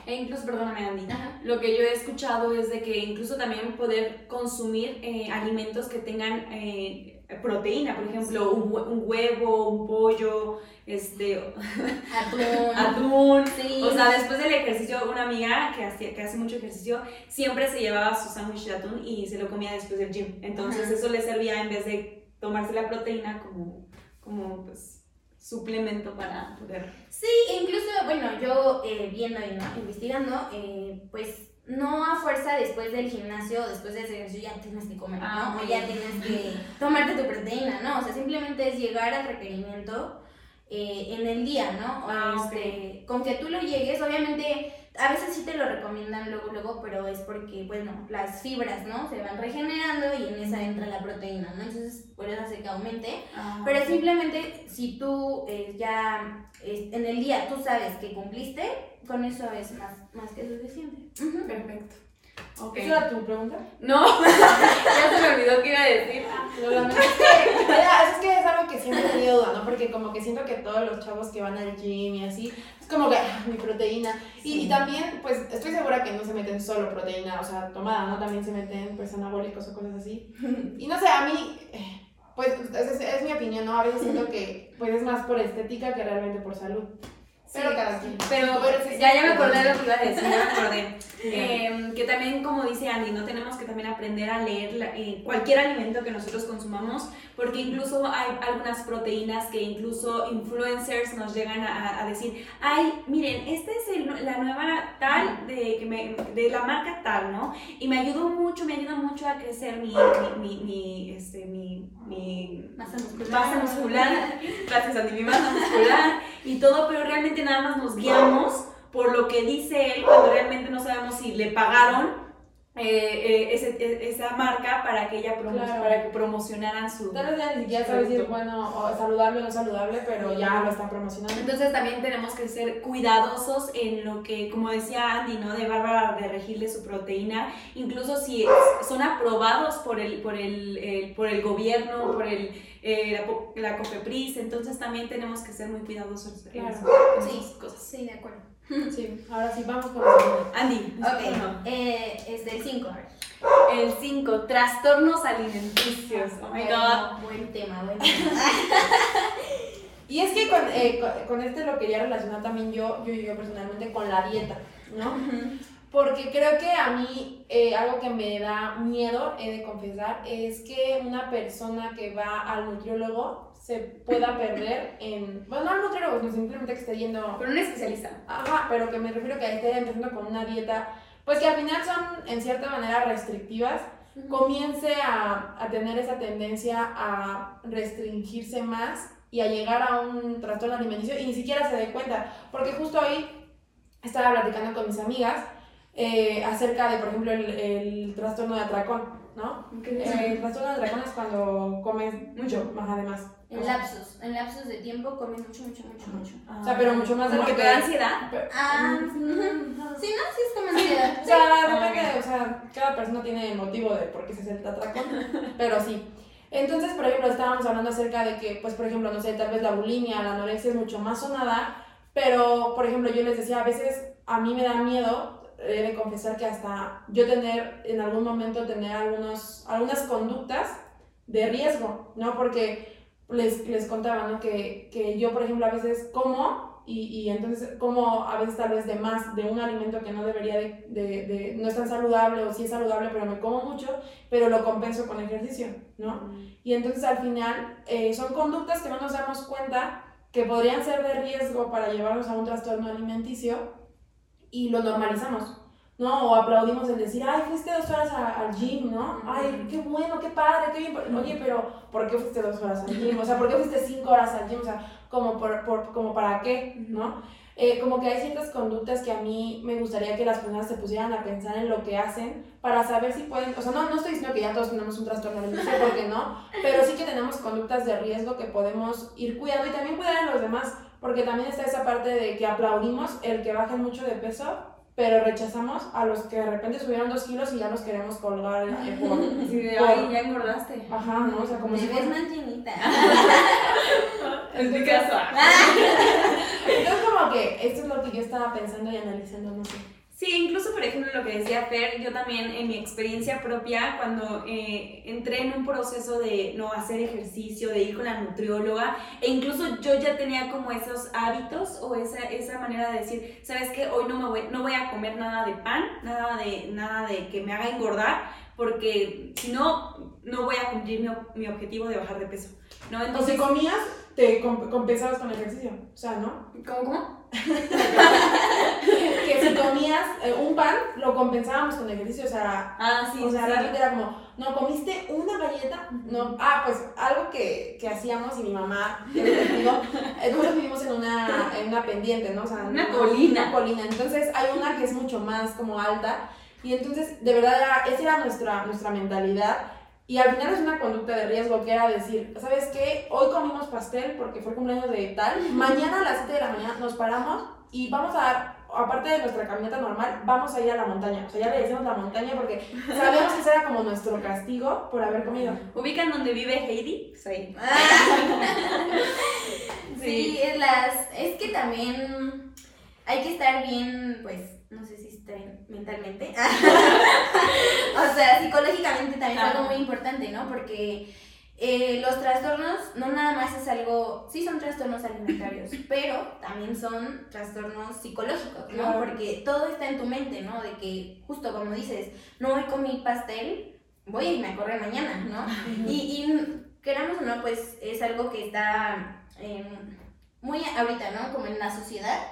E incluso, perdóname Andy, Ajá. lo que yo he escuchado es de que incluso también poder consumir eh, alimentos que tengan eh, proteína, por ejemplo, sí. un, un, huevo, un pollo, este, atún, atún. Sí. o sea, después del ejercicio, una amiga que hace, que hace mucho ejercicio siempre se llevaba su sándwich de atún y se lo comía después del gym, entonces Ajá. eso le servía en vez de tomarse la proteína como, como pues suplemento para poder... Sí, incluso, bueno, yo eh, viendo y ¿no? investigando, eh, pues no a fuerza después del gimnasio después del ejercicio ya tienes que comer, ah, ¿no? O ya tienes que tomarte tu proteína, ¿no? O sea, simplemente es llegar al requerimiento eh, en el día, ¿no? Ah, este, okay. Con que tú lo llegues, obviamente a veces sí te lo recomiendan luego, luego, pero es porque, bueno, las fibras, ¿no? Se van regenerando y en esa entra la proteína, ¿no? Entonces, por eso hace que aumente. Ah, pero simplemente, si tú eh, ya eh, en el día tú sabes que cumpliste, con eso es más, más que suficiente. Uh -huh. Perfecto. Okay. ¿Esa era tu pregunta? No, ya se me olvidó qué iba a decir. Lo lamento. Es que, es que es algo que siempre he tenido duda, ¿no? Porque como que siento que todos los chavos que van al gym y así, como que, ah, mi proteína. Y, sí. y, también, pues, estoy segura que no se meten solo proteína, o sea, tomada, ¿no? También se meten, pues, anabólicos o cosas así. Y no sé, a mí, pues, es, es, es mi opinión, ¿no? A veces siento que, pues, es más por estética que realmente por salud. Pero sí, cada quien. Pero ya, ya me acordé de lo que iba a decir, me acordé. eh, que también, como dice Andy, no tenemos que también aprender a leer la, eh, cualquier alimento que nosotros consumamos, porque incluso hay algunas proteínas que incluso influencers nos llegan a, a decir, ay, miren, esta es el, la nueva tal de, que me, de la marca tal, ¿no? Y me ayudó mucho, me ayuda mucho a crecer mi, mi, mi, mi este, mi, mi masa muscular. Masa muscular, gracias Andy, mi masa muscular y todo, pero realmente nada más nos guiamos por lo que dice él cuando realmente no sabemos si le pagaron eh, eh, ese, esa marca para que ella promo Claro. para que promocionaran su Tal vez ya ni siquiera sabes si es bueno o saludable o no saludable, pero ya lo están promocionando. Entonces también tenemos que ser cuidadosos en lo que, como decía Andy, ¿no? De Bárbara, de regirle su proteína, incluso si es- son aprobados por el, por el, el- por el gobierno, por el, eh, la, po- la COFEPRIS, entonces también tenemos que ser muy cuidadosos en Claro. esas- en Sí, esas cosas. Sí, de acuerdo. Sí, ahora sí, vamos con segunda. Andy, Ok, uno. eh, es del 5. el 5, trastornos alimenticios. Oh my god. Buen tema, buen tema. Y es que con, eh, con, con este lo quería relacionar también yo, yo, yo personalmente con la dieta, ¿no? Porque creo que a mí eh, algo que me da miedo, he de confesar, es que una persona que va al nutriólogo se pueda perder en, bueno, no al nutriólogo, sino simplemente que esté yendo Con un especialista. Ajá, pero que me refiero que esté empezando con una dieta, pues que al final son en cierta manera restrictivas, comience a, a tener esa tendencia a restringirse más y a llegar a un trastorno alimenticio y ni siquiera se dé cuenta. Porque justo hoy estaba platicando con mis amigas eh, acerca de, por ejemplo, el, el trastorno de atracón, ¿no? Eh, el trastorno de atracón es cuando comes mucho, más además. En lapsos, en lapsos de tiempo comes mucho, mucho, mucho, mucho. O sea, pero mucho más de lo que que... te da ansiedad. Ah, sí, no, sí es como ansiedad. O sea, depende, o sea, cada persona tiene motivo de por qué se el atracón, pero sí. Entonces, por ejemplo, estábamos hablando acerca de que, pues, por ejemplo, no sé, tal vez la bulimia, la anorexia es mucho más sonada, pero, por ejemplo, yo les decía, a veces a mí me da miedo, he de confesar que hasta yo tener, en algún momento, tener algunos, algunas conductas de riesgo, ¿no? Porque les, les contaba, ¿no? Que, que yo, por ejemplo, a veces como y, y entonces como a veces tal vez de más de un alimento que no debería de, de, de- no es tan saludable o sí es saludable, pero me como mucho, pero lo compenso con ejercicio, ¿no? Y entonces al final eh, son conductas que no nos damos cuenta que podrían ser de riesgo para llevarnos a un trastorno alimenticio y lo normalizamos. ¿No? O aplaudimos el decir, ay, fuiste dos horas a- al gym, ¿no? Ay, qué bueno, qué padre, qué bien. Oye, pero ¿por qué fuiste dos horas al gym? O sea, ¿por qué fuiste cinco horas al gym? O sea, como, por, por- como para qué, ¿no? Eh, como que hay ciertas conductas que a mí me gustaría que las personas se pusieran a pensar en lo que hacen para saber si pueden, o sea, no, no estoy diciendo que ya todos tenemos un trastorno alimenticio, porque no, pero sí que tenemos conductas de riesgo que podemos ir cuidando y también cuidar a los demás, porque también está esa parte de que aplaudimos el que bajen mucho de peso, pero rechazamos a los que de repente subieron dos kilos y ya los queremos colgar eh, por... Sí, de, por- ay, ya engordaste. Ajá, ¿no? O sea, como Te si ves fuera... más llenita. En mi caso. Entonces como que esto es lo que yo estaba pensando y analizando, no sé. Sí, incluso por ejemplo lo que decía Fer, yo también en mi experiencia propia, cuando eh, entré en un proceso de no hacer ejercicio, de ir con la nutrióloga, e incluso yo ya tenía como esos hábitos o esa, esa manera de decir, ¿sabes qué? Hoy no, me voy, no voy a comer nada de pan, nada de, nada de que me haga engordar, porque si no, no voy a cumplir mi, mi objetivo de bajar de peso. ¿no? O si Entonces, comías, te comp- compensabas con ejercicio, o sea, ¿no? ¿cómo, cómo? Que si comías eh, un pan, lo compensábamos con ejercicio, o sea... Ah, sí, o sea, sí. realmente era como, no, comiste una galleta, no, ah, pues algo que, que hacíamos y mi mamá, nosotros vivimos en una, en una pendiente, ¿no? O sea, Una colina. Una colina, entonces hay una que es mucho más como alta y entonces de verdad esa era nuestra, nuestra mentalidad y al final es una conducta de riesgo que era decir, ¿sabes qué? Hoy comimos pastel porque fue cumpleaños de tal, mañana a las 7 de la mañana nos paramos y vamos a dar, aparte de nuestra caminata normal, vamos a ir a la montaña. O sea, ya le decimos la montaña porque sabíamos que ese era como nuestro castigo por haber comido. ¿Ubican donde vive Heidi? Pues ahí. Sí, es las. Es que también hay que estar bien, pues, no sé si está bien mentalmente. o sea, psicológicamente también es algo muy importante, ¿no? Porque eh, los trastornos no nada más es algo. Sí, son trastornos alimentarios, pero también son trastornos psicológicos, ¿no? Porque todo está en tu mente, ¿no? De que, justo como dices, no hoy comí pastel, voy a irme a correr mañana, ¿no? Y, y queramos o no, pues es algo que está em, muy ahorita, ¿no? Como en la sociedad,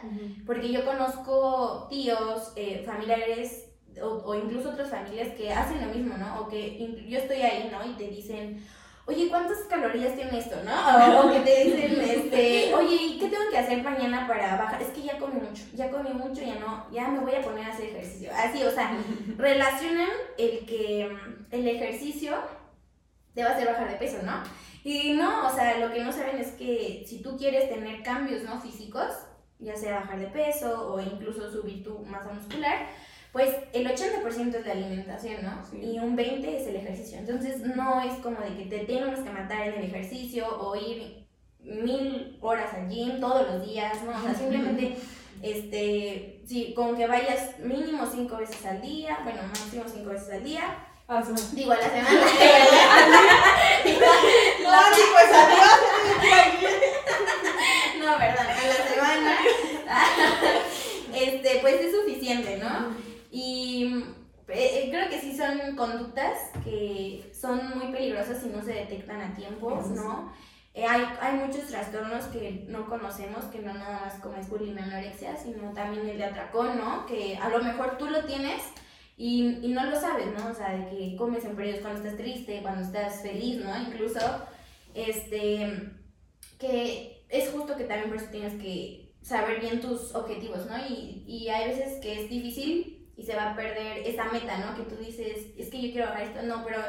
porque yo conozco tíos, eh, familiares o, o incluso otras familias que hacen lo mismo, ¿no? O que yo estoy ahí, ¿no? Y te dicen, oye, ¿cuántas calorías tiene esto, no? O, o que te dicen, este, oye, ¿y qué tengo que hacer mañana para bajar? Es que ya comí mucho, ya comí mucho, ya no, ya me voy a poner a hacer ejercicio. Así, o sea, relacionan el que el ejercicio te va a hacer bajar de peso, ¿no? Y no, o sea, lo que no saben es que si tú quieres tener cambios, ¿no? Físicos, ya sea bajar de peso o incluso subir tu masa muscular, pues el 80% es la alimentación, ¿no? Sí. Y un 20% es el ejercicio. Entonces no es como de que te tengas que matar en el ejercicio o ir mil horas al gym todos los días, ¿no? O sea, simplemente, este, sí, con que vayas mínimo cinco veces al día, bueno, máximo cinco veces al día, Ah, digo a la semana. No, sí, pues adiós. No, verdad, a la semana. Este, pues es suficiente, ¿no? Y eh, eh, creo que sí son conductas que son muy peligrosas si no se detectan a tiempo, ¿no? eh, hay, hay muchos trastornos que no conocemos, que no nada más como es bulimia anorexia, sino también el de atracón, ¿no? Que a lo mejor tú lo tienes y, y no lo sabes, ¿no? O sea, de que comes en periodos cuando estás triste, cuando estás feliz, ¿no? Incluso, este, que es justo que también por eso tienes que saber bien tus objetivos, ¿no? Y, y hay veces que es difícil y se va a perder esa meta, ¿no? Que tú dices, es que yo quiero bajar esto, no, pero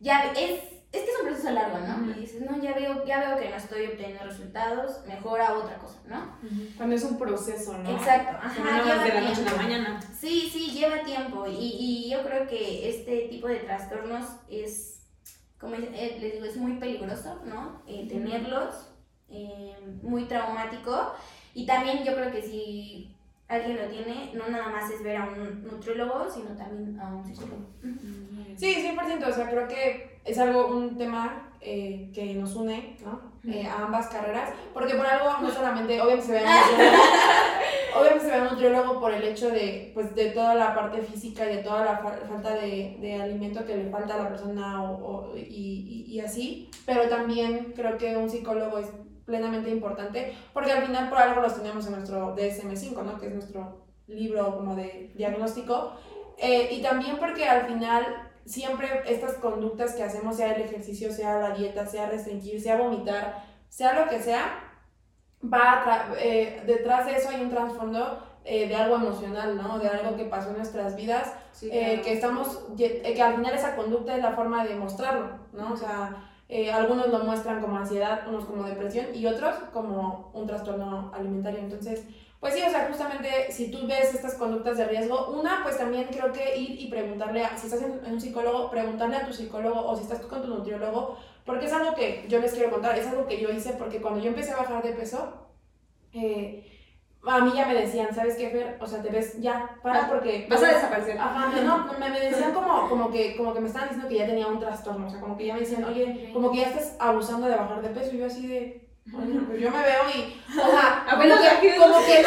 ya es, es que es un proceso largo, ¿no? Y dices, no, ya veo, ya veo que no estoy obteniendo resultados, mejora otra cosa, ¿no? Cuando es un proceso, ¿no? Exacto, no ajá, de lleva la noche a la tiempo. mañana. Sí, sí, lleva tiempo y, y yo creo que este tipo de trastornos es, como es- eh, les digo, es muy peligroso, ¿no? Eh, tenerlos, eh, muy traumático y también yo creo que si alguien lo tiene, no nada más es ver a un nutriólogo, sino también a un psicólogo. Sí, 100%, o sea, creo que es algo, un tema eh, que nos une, ¿no? Eh, a ambas carreras, porque por algo no solamente, obviamente se ve a un nutriólogo, obviamente se ve nutriólogo por el hecho de, pues, de toda la parte física y de toda la fa- falta de, de alimento que le falta a la persona o, o- y, y, y así, pero también creo que un psicólogo es plenamente importante, porque al final por algo los tenemos en nuestro DSM-5, ¿no? Que es nuestro libro como de diagnóstico, eh, y también porque al final siempre estas conductas que hacemos, sea el ejercicio, sea la dieta, sea restringir, sea vomitar, sea lo que sea, va eh, detrás de eso hay un trasfondo eh, de algo emocional, ¿no? De algo que pasó en nuestras vidas, Sí, eh, claro. que estamos, eh, que al final esa conducta es la forma de mostrarlo, ¿no? O sea, eh, algunos lo muestran como ansiedad, unos como depresión y otros como un trastorno alimentario. Entonces, pues sí, o sea, justamente si tú ves estas conductas de riesgo, una, pues también creo que ir y preguntarle, a, si estás en, en un psicólogo, preguntarle a tu psicólogo o si estás tú con tu nutriólogo, porque es algo que yo les quiero contar, es algo que yo hice porque cuando yo empecé a bajar de peso, eh, a mí ya me decían, ¿sabes qué, Fer? O sea, te ves, ya, para Ah, porque... Vas a desaparecer. Ajá, no, me, me decían como, como, que, como que me estaban diciendo que ya tenía un trastorno, o sea, como que ya me decían, oye, como que ya estás abusando de bajar de peso, y yo así de, oye, pues yo me veo y, o sea, como que, como que,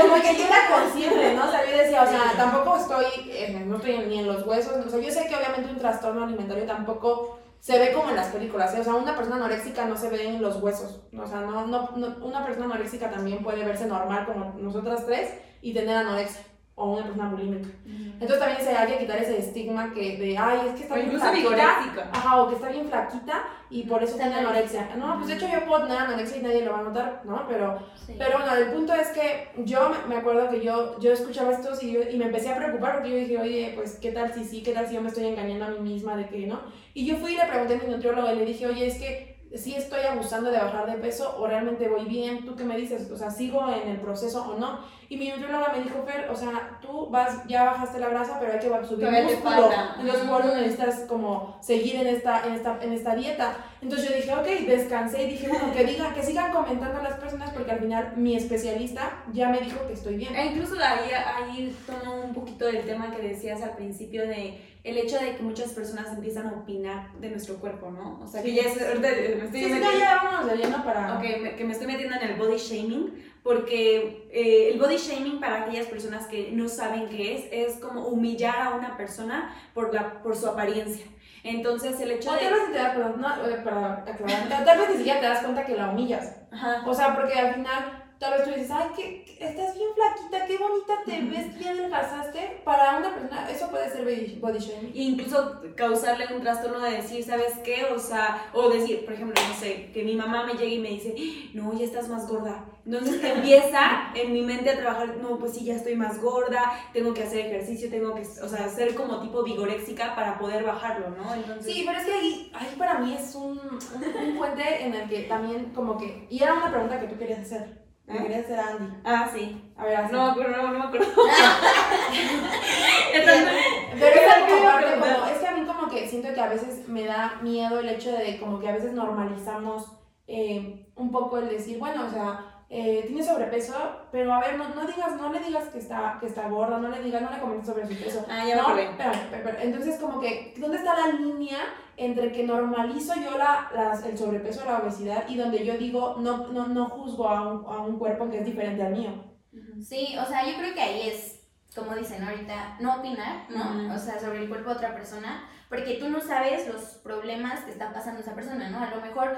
como que yo era consciente, ¿no? O sea, yo decía, o sea, tampoco estoy, eh, no estoy ni en los huesos, o sea, yo sé que obviamente un trastorno alimentario tampoco se ve como en las películas, ¿eh? o sea, una persona anoréxica no se ve en los huesos, o sea, no, no, no- una persona anoréxica también puede verse normal como nosotras tres y tener anorexia, o una persona bulímica. Entonces también dice, hay que quitar ese estigma que de, ay, es que está O bien incluso flaquita. Ajá, o que está bien flaquita y por eso tiene anorexia. No, pues de hecho yo puedo tener anorexia y nadie lo va a notar, ¿no? Pero, Sí. pero bueno, el punto es que yo me- acuerdo que yo, yo escuchaba esto y, yo- y me empecé a preocupar porque yo dije, oye, pues, ¿qué tal si sí? ¿Qué tal si yo me estoy engañando a mí misma de que no? Y yo fui y le pregunté a mi nutrióloga y le dije, oye, es que sí estoy abusando de bajar de peso o realmente voy bien, ¿tú qué me dices? O sea, ¿sigo en el proceso o no? Y mi nutrióloga me dijo, Fer, o sea, tú vas, ya bajaste la grasa, pero hay que subir Todavía músculo. Entonces, por eso necesitas como seguir en esta, en esta, en esta dieta. Entonces yo dije, ok, descansé y dije, bueno, que digan, que sigan comentando las personas porque al final mi especialista ya me dijo que estoy bien. E incluso ahí, ahí tomo un poquito del tema que decías al principio de el hecho de que muchas personas empiezan a opinar de nuestro cuerpo, ¿no? O sea, que Sí. ya es, me estoy Sí, sí, metiendo- ya, ya vámonos de lleno para... Ok, me- que me estoy metiendo en el body shaming, porque eh, el body shaming para aquellas personas que no saben qué es, es como humillar a una persona por, la, por su apariencia. Entonces, el hecho O de... tal vez ni te das, perdón, no, eh, aclarar, tal vez ni siquiera te das cuenta que la humillas. Ajá. O sea, porque al final tal vez tú dices, ay, que estás bien flaquita, qué bonita te ves, bien adelgazaste. Para una persona eso puede ser body, shaming. incluso causarle un trastorno de decir, ¿sabes qué? O sea, o decir, por ejemplo, no sé, que mi mamá me llegue y me dice, no, ya estás más gorda. Entonces empieza en mi mente a trabajar, no, pues sí, ya estoy más gorda, tengo que hacer ejercicio, tengo que, o sea, ser como tipo vigoréxica para poder bajarlo, ¿no? Entonces, Sí, pero es que ahí, ahí para mí es un, un, un puente en el que también como que... Y era una pregunta que tú querías hacer. Me ¿Eh? querías hacer a Andy. Ah, sí. A ver, así. No, pero no, no me acuerdo. Entonces, Pero es ¿Qué algo aparte como, es que a mí como que siento que a veces me da miedo el hecho de como que a veces normalizamos eh, un poco el decir, bueno, o sea, eh, tiene sobrepeso, pero a ver, no, no digas, no le digas que está, que está gorda, no le digas, no le comentes sobre su peso. Ah, ya me no, acordé. espérame, espérame, entonces como que, ¿dónde está la línea entre que normalizo yo la, las- el sobrepeso, la obesidad, y donde yo digo, no, no, no juzgo a un, a un cuerpo que es diferente al mío? Sí, o sea, yo creo que ahí es, como dicen ahorita, no opinar, ¿no? Ujú. O sea, sobre el cuerpo de otra persona, porque tú no sabes los problemas que está pasando esa persona, ¿no? A lo mejor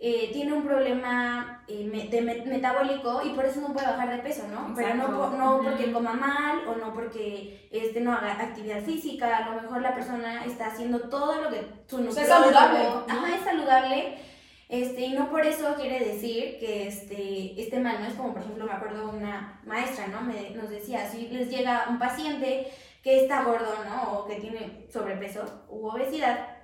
eh, tiene un problema eh, de metabólico y por eso no puede bajar de peso, ¿no? Pero no, no porque coma mal o no porque este, no haga actividad física, a lo mejor la persona está haciendo todo lo que su es saludable. Ajá, es saludable. Este, y no por eso quiere decir que este, este mal, ¿no? Es como, por ejemplo, me acuerdo una maestra, ¿no? Me, nos decía, si les llega un paciente que está gordo, ¿no? O que tiene sobrepeso u obesidad,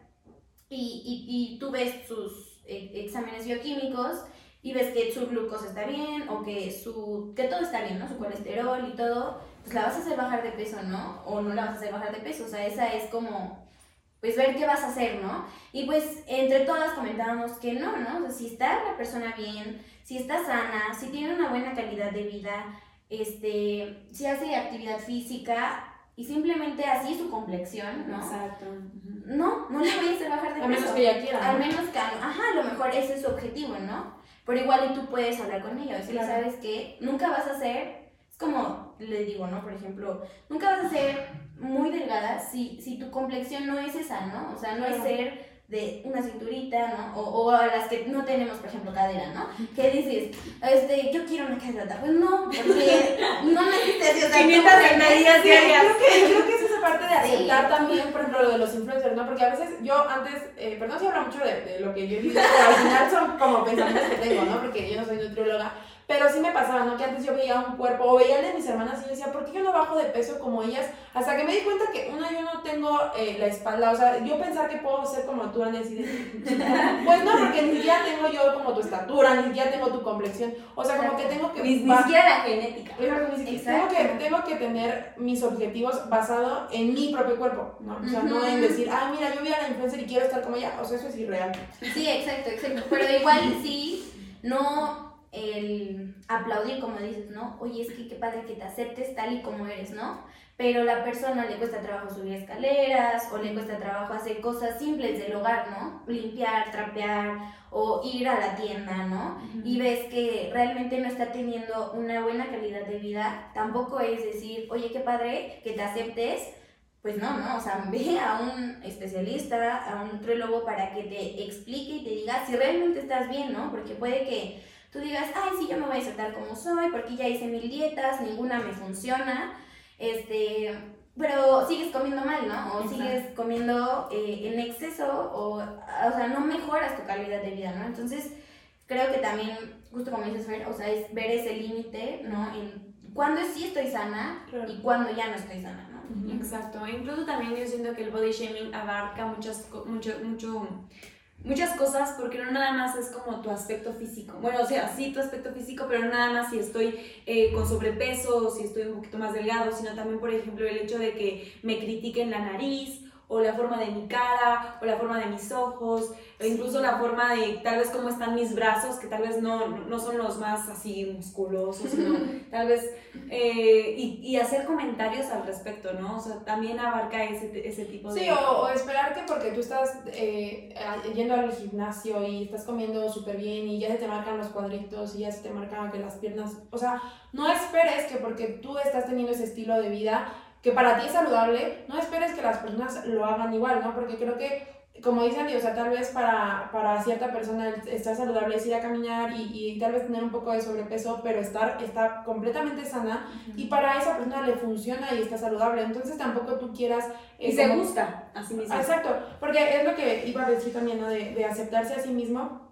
y, y, y tú ves sus exámenes bioquímicos y ves que su glucosa está bien o que, su, que todo está bien, ¿no? Su colesterol y todo, pues la vas a hacer bajar de peso, ¿no? O no la vas a hacer bajar de peso, o sea, esa es como, pues ver qué vas a hacer, ¿no? Y pues entre todas comentábamos que no, ¿no? O sea, si está la persona bien, si está sana, si tiene una buena calidad de vida, este, si hace actividad física, y simplemente así su complexión, ¿no? Exacto. No, no le voy a hacer bajar de peso. Al menos que ella quiera. Al menos que, ajá, a lo mejor ese es su objetivo, ¿no? Pero igual y tú puedes hablar con ella, decirle, ¿sabes qué? Nunca vas a ser, es como le digo, ¿no? Por ejemplo, nunca vas a ser muy delgada si, si tu complexión no es esa, ¿no? O sea, no es ser de una cinturita, ¿no? O, o a las que no tenemos, por ejemplo, cadera, ¿no? Que dices, este, yo quiero una cadera, pues no, porque no necesitas... 500 sentadillas diarias. Creo que, creo que es esa parte de aceptar también, por ejemplo, lo de los influencers, ¿no? Porque a veces yo antes, eh, perdón si hablo mucho de, de, lo que yo he pero al final son como pensamientos que tengo, ¿no? Porque yo no soy nutrióloga, pero sí me pasaba, ¿no? Que antes yo veía un cuerpo, o veía el de mis hermanas y yo decía, ¿por qué yo no bajo de peso como ellas? Hasta que me di cuenta que, una, yo no tengo eh, la espalda, o sea, yo pensar que puedo ser como tú, Anés, y pues no, porque ni siquiera tengo yo como tu estatura, ni siquiera tengo tu complexión, o sea, como que tengo que... Ni, siquiera la genética. Tengo que, tengo que tener mis objetivos basados en mi propio cuerpo, ¿no? O sea, no en decir, ah, mira, yo vi a la influencer y quiero estar como ella, o sea, eso es irreal. Sí, exacto, exacto, pero igual sí, no el aplaudir, como dices, ¿no? Oye, es que qué padre que te aceptes tal y como eres, ¿no? Pero la persona le cuesta trabajo subir escaleras o le cuesta trabajo hacer cosas simples del hogar, ¿no? Limpiar, trapear o ir a la tienda, ¿no? Y ves que realmente no está teniendo una buena calidad de vida, tampoco es decir, oye, qué padre que te aceptes, pues no, no, o sea, ve a un especialista, a un nutriólogo para que te explique y te diga si realmente estás bien, ¿no? Porque puede que tú digas, ay, sí, yo me voy a aceptar como soy, porque ya hice mil dietas, ninguna me funciona, este, pero sigues comiendo mal, ¿no? O sigues comiendo eh, en exceso, o, o sea, no mejoras tu calidad de vida, ¿no? Entonces, creo que también, justo como dices, Fer, o sea, es ver ese límite, ¿no? En cuándo sí estoy sana y cuándo ya no estoy sana, ¿no? Exacto. Incluso también yo siento que el body shaming abarca muchas, mucho, mucho muchas cosas porque no nada más es como tu aspecto físico. Bueno, o sea, sí tu aspecto físico, pero no nada más si estoy eh, con sobrepeso si estoy un poquito más delgado, sino también, por ejemplo, el hecho de que me critiquen la nariz o la forma de mi cara, o la forma de mis ojos, o incluso la forma de tal vez cómo están mis brazos, que tal vez no, no son los más así musculosos, sino tal vez, eh, y, y, hacer comentarios al respecto, ¿no? O sea, también abarca ese, ese tipo de... Sí, o, o, esperar que porque tú estás eh, yendo al gimnasio y estás comiendo súper bien y ya se te marcan los cuadritos y ya se te marcan que las piernas, o sea, no esperes que porque tú estás teniendo ese estilo de vida, que para ti es saludable, no esperes que las personas lo hagan igual, ¿no? Porque creo que, como dicen, o sea, tal vez para, para cierta persona estar saludable es ir a caminar y, y, tal vez tener un poco de sobrepeso, pero estar está completamente sana y para esa persona le funciona y está saludable. Entonces tampoco tú quieras... y se gusta a sí mismo. Exacto, porque es lo que iba a decir también, ¿no? De, de aceptarse a sí mismo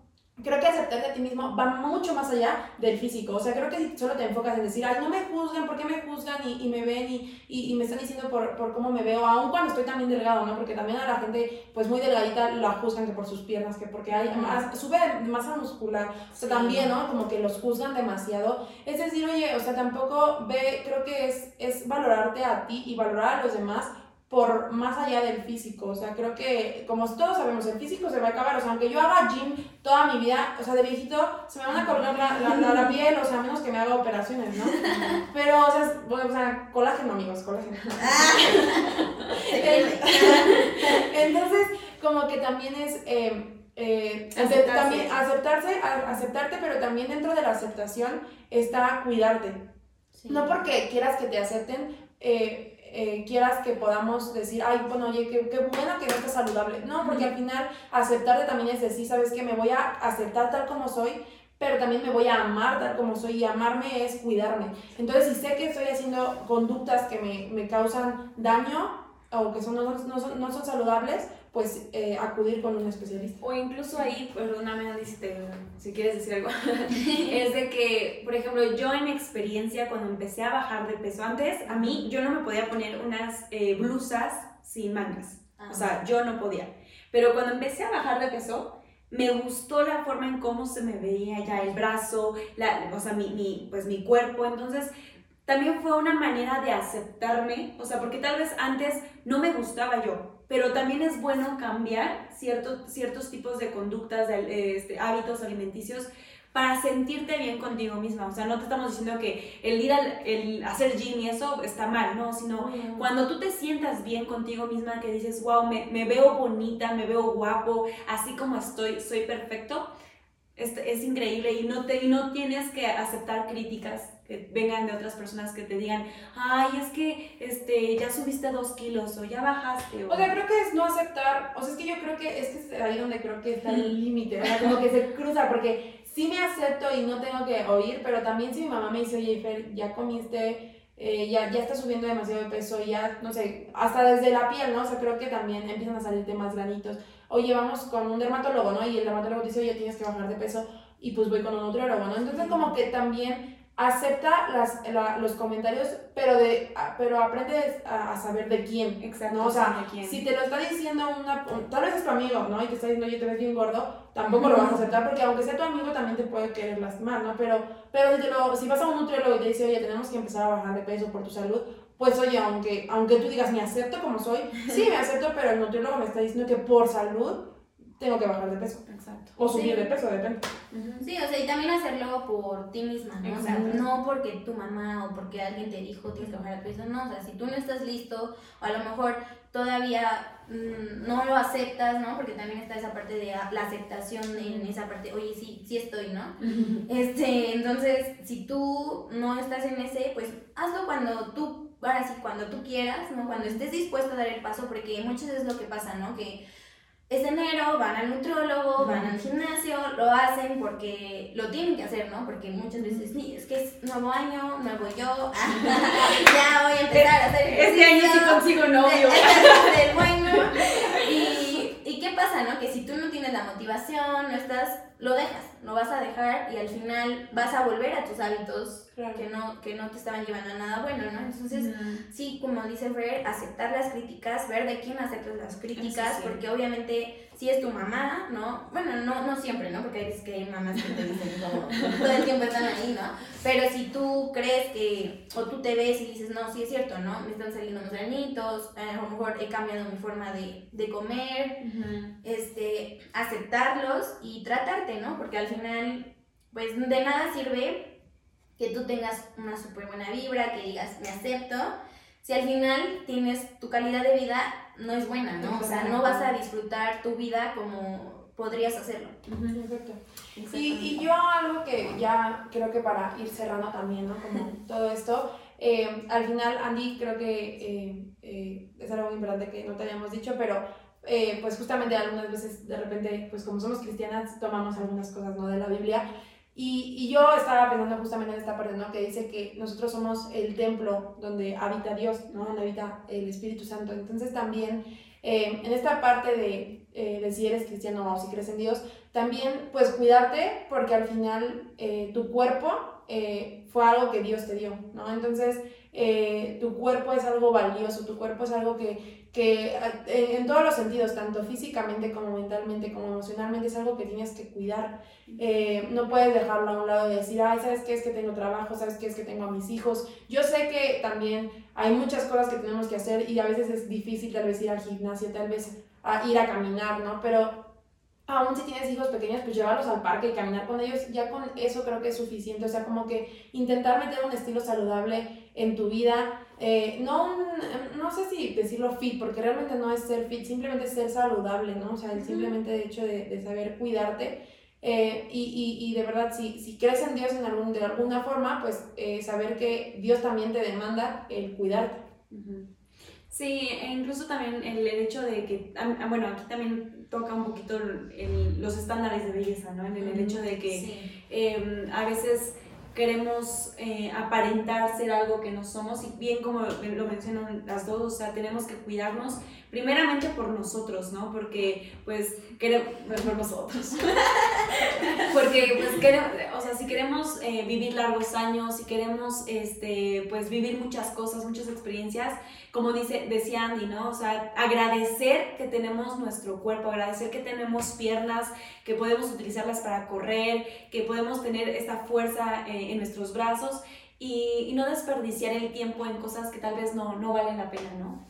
creo que aceptarte a ti mismo va mucho más allá del físico. O sea, creo que si solo te enfocas en decir, ay, no me juzguen, ¿por qué me juzgan y, y me ven y, y, y, me están diciendo por, por, cómo me veo? Aun cuando estoy también delgado, ¿no? Porque también a la gente, pues muy delgadita, la juzgan que por sus piernas, que porque hay más, sube masa muscular. O sea, también, ¿no? Como que los juzgan demasiado. Es decir, oye, o sea, tampoco ve, creo que es, es valorarte a ti y valorar a los demás por más allá del físico. O sea, creo que, como todos sabemos, el físico se va a acabar. O sea, aunque yo haga gym toda mi vida, o sea, de viejito, se me van a colgar la, la, la, piel, o sea, a menos que me haga operaciones, ¿no? Pero, o sea, bueno, o sea colágeno, amigos, colágeno. Entonces, como que también es... Eh, eh, También aceptarse, aceptarte, pero también dentro de la aceptación está cuidarte. No porque quieras que te acepten, eh, eh, quieras que podamos decir, ay, bueno, oye, qué, qué bueno que no estás saludable. No, porque al final aceptarte también es decir, sabes que me voy a aceptar tal como soy, pero también me voy a amar tal como soy y amarme es cuidarme. Entonces, si sé que estoy haciendo conductas que me, me causan daño o que son, no, no, son, no son saludables, pues eh, acudir con un especialista. O incluso ahí, perdóname Andy si, te, si quieres decir algo, es de que, por ejemplo, yo en experiencia cuando empecé a bajar de peso, antes a mí yo no me podía poner unas eh, blusas sin mangas, o sea, ah. yo no podía. Pero cuando empecé a bajar de peso, me gustó la forma en cómo se me veía ya el brazo, la, o sea, mi, mi, pues mi cuerpo, entonces también fue una manera de aceptarme, o sea, porque tal vez antes no me gustaba yo, pero también es bueno cambiar ciertos ciertos tipos de conductas, de, este, hábitos alimenticios para sentirte bien contigo misma. O sea, no te estamos diciendo que el ir al el hacer gym y eso está mal, no, sino cuando tú te sientas bien contigo misma, que dices, wow, me, me, veo bonita, me veo guapo, así como estoy, soy perfecto, es, es increíble y no, te, y no tienes que aceptar críticas que vengan de otras personas que te digan, ay, es que este, ya subiste dos kilos o ya bajaste. O... sea, creo que es no aceptar, o sea, es que yo creo que es que es ahí donde creo que está el límite, ¿verdad? Como que se cruza, porque sí me acepto y no tengo que oír, pero también si mi mamá me dice, oye, Fer, ya comiste... Eh, ya, ya está subiendo demasiado de peso, ya, no sé, hasta desde la piel, ¿no? O sea, creo que también empiezan a salirte más granitos. Oye, vamos con un dermatólogo, ¿no? Y el dermatólogo dice, oye, tienes que bajar de peso, y pues voy con un nutriólogo, ¿no? Entonces, como que también acepta las, los comentarios, pero, de, pero aprende a, saber de quién. Exacto. ¿no? O sea, si te lo está diciendo una, tal vez es tu amigo, ¿no? Y te está diciendo, oye, te ves bien gordo, tampoco lo vas a aceptar, porque aunque sea tu amigo, también te puede querer lastimar, ¿no? Pero, pero si, lo, si vas a un nutriólogo y te dice, oye, tenemos que empezar a bajar de peso por tu salud, pues oye, aunque, aunque tú digas, me acepto como soy, sí, me acepto, pero el nutriólogo me está diciendo que por salud tengo que bajar de peso. Exacto. O subir de peso, depende. Sí, o sea, y también hacerlo por ti misma, ¿no? O sea, no porque tu mamá o porque alguien te dijo tienes que bajar de peso, no. O sea, si tú no estás listo, o a lo mejor todavía mm, no lo aceptas, ¿no? Porque también está esa parte de la aceptación en esa parte, oye, sí, sí estoy, ¿no? Este, entonces, si tú no estás en ese, pues hazlo cuando tú, ahora sí, cuando tú quieras, ¿no? Cuando estés dispuesto a dar el paso, porque muchas veces es lo que pasa, ¿no? Que es enero, van al nutriólogo, van al gimnasio, lo hacen porque lo tienen que hacer, ¿no? Porque muchas veces, sí, es que es nuevo año, nuevo yo, ya voy a empezar a hacer Este año sí consigo novio. Bueno. Y, ¿Y qué pasa, no? Que si tú no tienes la motivación, no estás, lo dejas, lo vas a dejar y al final vas a volver a tus hábitos que, no, que no te estaban llevando a nada bueno, ¿no? Entonces, sí, como dice Fer, aceptar las críticas, ver de quién aceptas las críticas, porque obviamente si es tu mamá, ¿no? Bueno, no, no siempre, ¿no? Porque hay que hay mamás que te dicen como todo el tiempo están ahí, ¿no? Pero si tú crees que, o tú te ves y dices, no, sí es cierto, ¿no? Me están saliendo unos granitos, a lo mejor he cambiado mi forma de, de comer, este, aceptarlos y tratarte, ¿no? Porque al final, pues de nada sirve que tú tengas una súper buena vibra, que digas, me acepto, si al final tienes tu calidad de vida no es buena, ¿no? O sea, no vas a disfrutar tu vida como podrías hacerlo. Perfecto. Y, y, yo algo que ya creo que para ir cerrando también, ¿no? Como todo esto, eh, al final, Andy, creo que eh, eh, es algo muy importante que no te habíamos dicho, pero pues justamente algunas veces de repente, pues como somos cristianas, tomamos algunas cosas, ¿no? De la Biblia y, y, yo estaba pensando justamente en esta parte, ¿no? Que dice que nosotros somos el templo donde habita Dios, ¿no? Donde habita el Espíritu Santo. Entonces también eh, en esta parte de, eh, de, si eres cristiano o si crees en Dios, también pues cuidarte porque al final eh, tu cuerpo fue algo que Dios te dio, ¿no? Entonces tu cuerpo es algo valioso, tu cuerpo es algo que que eh, en todos los sentidos, tanto físicamente como mentalmente, como emocionalmente, es algo que tienes que cuidar. Eh, no puedes dejarlo a un lado y decir, ay, ¿sabes qué es que tengo trabajo? ¿Sabes qué es que tengo a mis hijos? Yo sé que también hay muchas cosas que tenemos que hacer y a veces es difícil tal vez ir al gimnasio, tal vez a ir a caminar, ¿no? Pero aún si tienes hijos pequeños, pues llevarlos al parque y caminar con ellos, ya con eso creo que es suficiente. O sea, como que intentar meter un estilo saludable en tu vida, eh, no, no sé si decirlo fit, porque realmente no es ser fit, simplemente ser saludable, ¿no? O sea, el simplemente hecho de, de saber cuidarte Eh, y, y, y, de verdad, si, si crees en Dios en algún, de alguna forma, pues eh, saber que Dios también te demanda el cuidarte. Sí, e incluso también el, hecho de que, bueno, aquí también toca un poquito el, los estándares de belleza, ¿no? En el, hecho de que em, a veces queremos eh, aparentar ser algo que no somos y bien como lo mencionan las dos, o sea, tenemos que cuidarnos primeramente por nosotros, ¿no? Porque pues queremos, por nosotros, porque pues queremos, o sea, si queremos eh, vivir largos años, si queremos este, pues vivir muchas cosas, muchas experiencias, como dice, decía Andy, ¿no? O sea, agradecer que tenemos nuestro cuerpo, agradecer que tenemos piernas, que podemos utilizarlas para correr, que podemos tener esta fuerza eh, en nuestros brazos y, no desperdiciar el tiempo en cosas que tal vez no, no valen la pena, ¿no?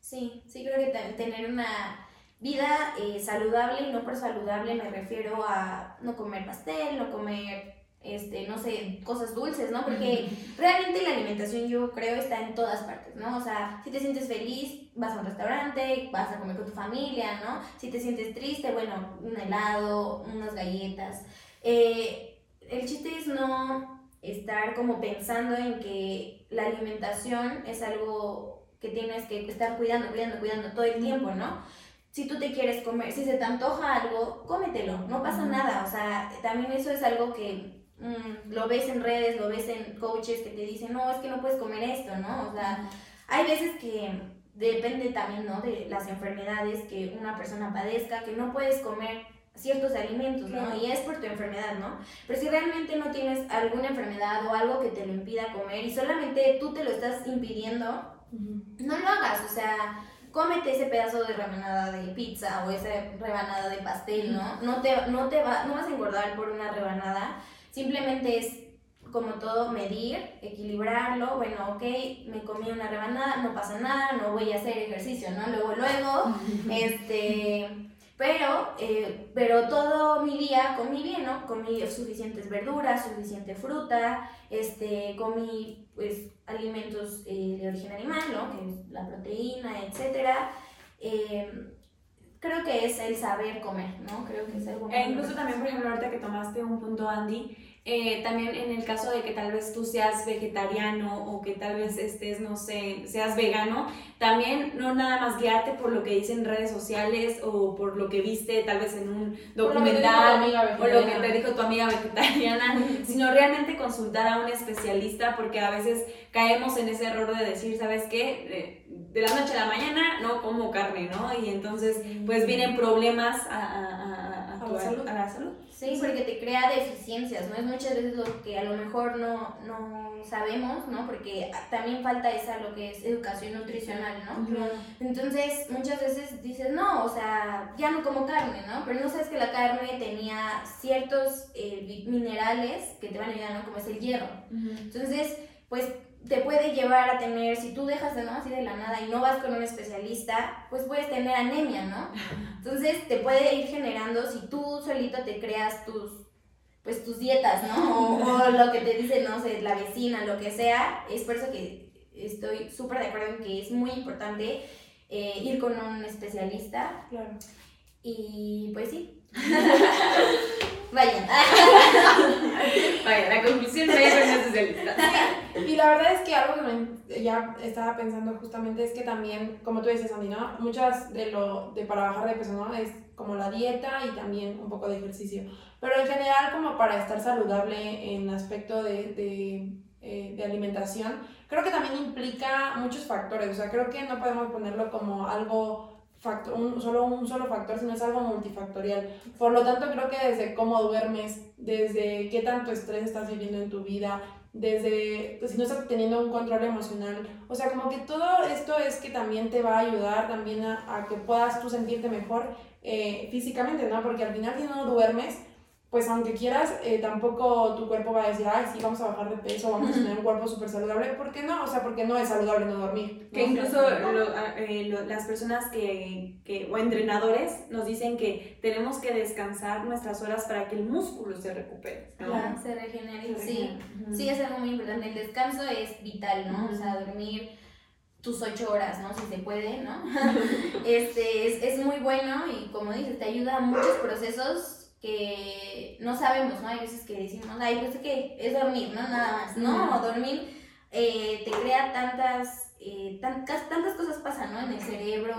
Sí, sí creo que tener una vida eh, saludable y no por saludable me refiero a no comer pastel, no comer este, no sé, cosas dulces, ¿no? Porque realmente la alimentación yo creo está en todas partes, ¿no? O sea, si te sientes feliz, vas a un restaurante, vas a comer con tu familia, ¿no? Si te sientes triste, bueno, un helado, unas galletas. Eh, el chiste es no estar como pensando en que la alimentación es algo que tienes que estar cuidando, cuidando, cuidando todo el tiempo, ¿no? si tú te quieres comer, si se te antoja algo, cómetelo, no pasa nada. O sea, también eso es algo que Mm, lo ves en redes, lo ves en coaches que te dicen, no, es que no puedes comer esto, ¿no? O sea, hay veces que depende también, ¿no? De las enfermedades que una persona padezca, que no puedes comer ciertos alimentos, ¿no? Y es por tu enfermedad, ¿no? Pero si realmente no tienes alguna enfermedad o algo que te lo impida comer y solamente tú te lo estás impidiendo, no lo hagas, o sea, cómete ese pedazo de rebanada de pizza o esa rebanada de pastel, ¿no? No te, no te va, no vas a engordar por una rebanada, Simplemente es como todo medir, equilibrarlo, bueno, ok, me comí una rebanada, no pasa nada, no voy a hacer ejercicio, ¿no? Luego, luego, este, pero, eh, pero todo mi día comí bien, ¿no? Comí suficientes verduras, suficiente fruta, este, comí, pues, alimentos eh, de origen animal, ¿no? Que es la proteína, etcétera. Eh, creo que es el saber comer, ¿no? Creo que es algo E incluso también, por ejemplo, ahorita que tomaste un punto, Andy, eh, también en el caso de que tal vez tú seas vegetariano o que tal vez estés, no sé, seas vegano, también no nada más guiarte por lo que dicen redes sociales o por lo que viste tal vez en un documental o lo que te dijo tu amiga vegetariana, sino realmente consultar a un especialista porque a veces caemos en ese error de decir, ¿sabes qué? De, la noche a la mañana no como carne, ¿no? Y entonces pues vienen problemas a, a, a la salud. Sí, porque te crea deficiencias, ¿no? Es muchas veces lo que a lo mejor no, no sabemos, ¿no? Porque también falta esa, lo que es educación nutricional, ¿no? Entonces, muchas veces dices, no, o sea, ya no como carne, ¿no? Pero no sabes que la carne tenía ciertos eh, minerales que te van a ayudar, ¿no? Como es el hierro. Entonces, pues te puede llevar a tener, si tú dejas de no así de la nada y no vas con un especialista, pues puedes tener anemia, ¿no? Entonces te puede ir generando, si tú solito te creas tus, pues tus dietas, ¿no? O, lo que te dice, no sé, la vecina, lo que sea, es por eso que estoy súper de acuerdo en que es muy importante eh, ir con un especialista. Claro. Y pues sí. Vayan. Vaya, la conclusión es especialista. Y la verdad es que algo que ya estaba pensando justamente es que también, como tú dices, Andy, ¿no? Muchas de lo de para bajar de peso, ¿no? Es como la dieta y también un poco de ejercicio. Pero en general, como para estar saludable en aspecto de, de, eh, de alimentación, creo que también implica muchos factores. O sea, creo que no podemos ponerlo como algo factor, un, solo un solo factor, sino es algo multifactorial. Por lo tanto, creo que desde cómo duermes, desde qué tanto estrés estás viviendo en tu vida, desde pues, si no estás teniendo un control emocional, o sea, como que todo esto es que también te va a ayudar también a, a que puedas tú sentirte mejor eh, físicamente, ¿no? Porque al final si no duermes, pues aunque quieras, eh, tampoco tu cuerpo va a decir, ay, sí, vamos a bajar de peso, vamos a tener un cuerpo súper saludable. ¿Por qué no? O sea, porque no es saludable no dormir. Que incluso eh, las personas que, que, o entrenadores nos dicen que tenemos que descansar nuestras horas para que el músculo se recupere. Claro, se regenere. sí, sí, es algo muy importante. El descanso es vital, ¿no? O sea, dormir tus ocho horas, ¿no? Si se puede, ¿no? este, es, es muy bueno y como dices, te ayuda a muchos procesos que no sabemos, ¿no? Hay veces que decimos, ay, pues que es dormir, ¿no? Nada más, ¿no? O dormir eh, te crea tantas, eh, tantas, tantas cosas pasan, ¿no? En el cerebro,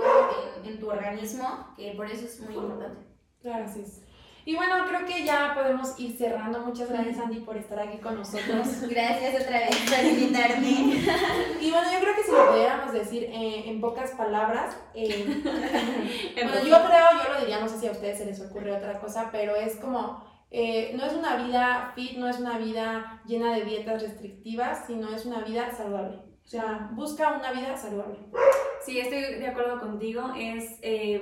en, en, tu organismo, que por eso es muy importante. Claro, sí. Y bueno, creo que ya podemos ir cerrando. Muchas gracias, Andy, por estar aquí con nosotros. gracias otra vez por invitarme. y bueno, yo creo que si lo pudiéramos decir eh, en pocas palabras, eh, bueno, yo creo, yo lo diría, no sé si a ustedes se les ocurre otra cosa, pero es como, eh, no es una vida fit, no es una vida llena de dietas restrictivas, sino es una vida saludable. O sea, busca una vida saludable. Sí, estoy de acuerdo contigo. Es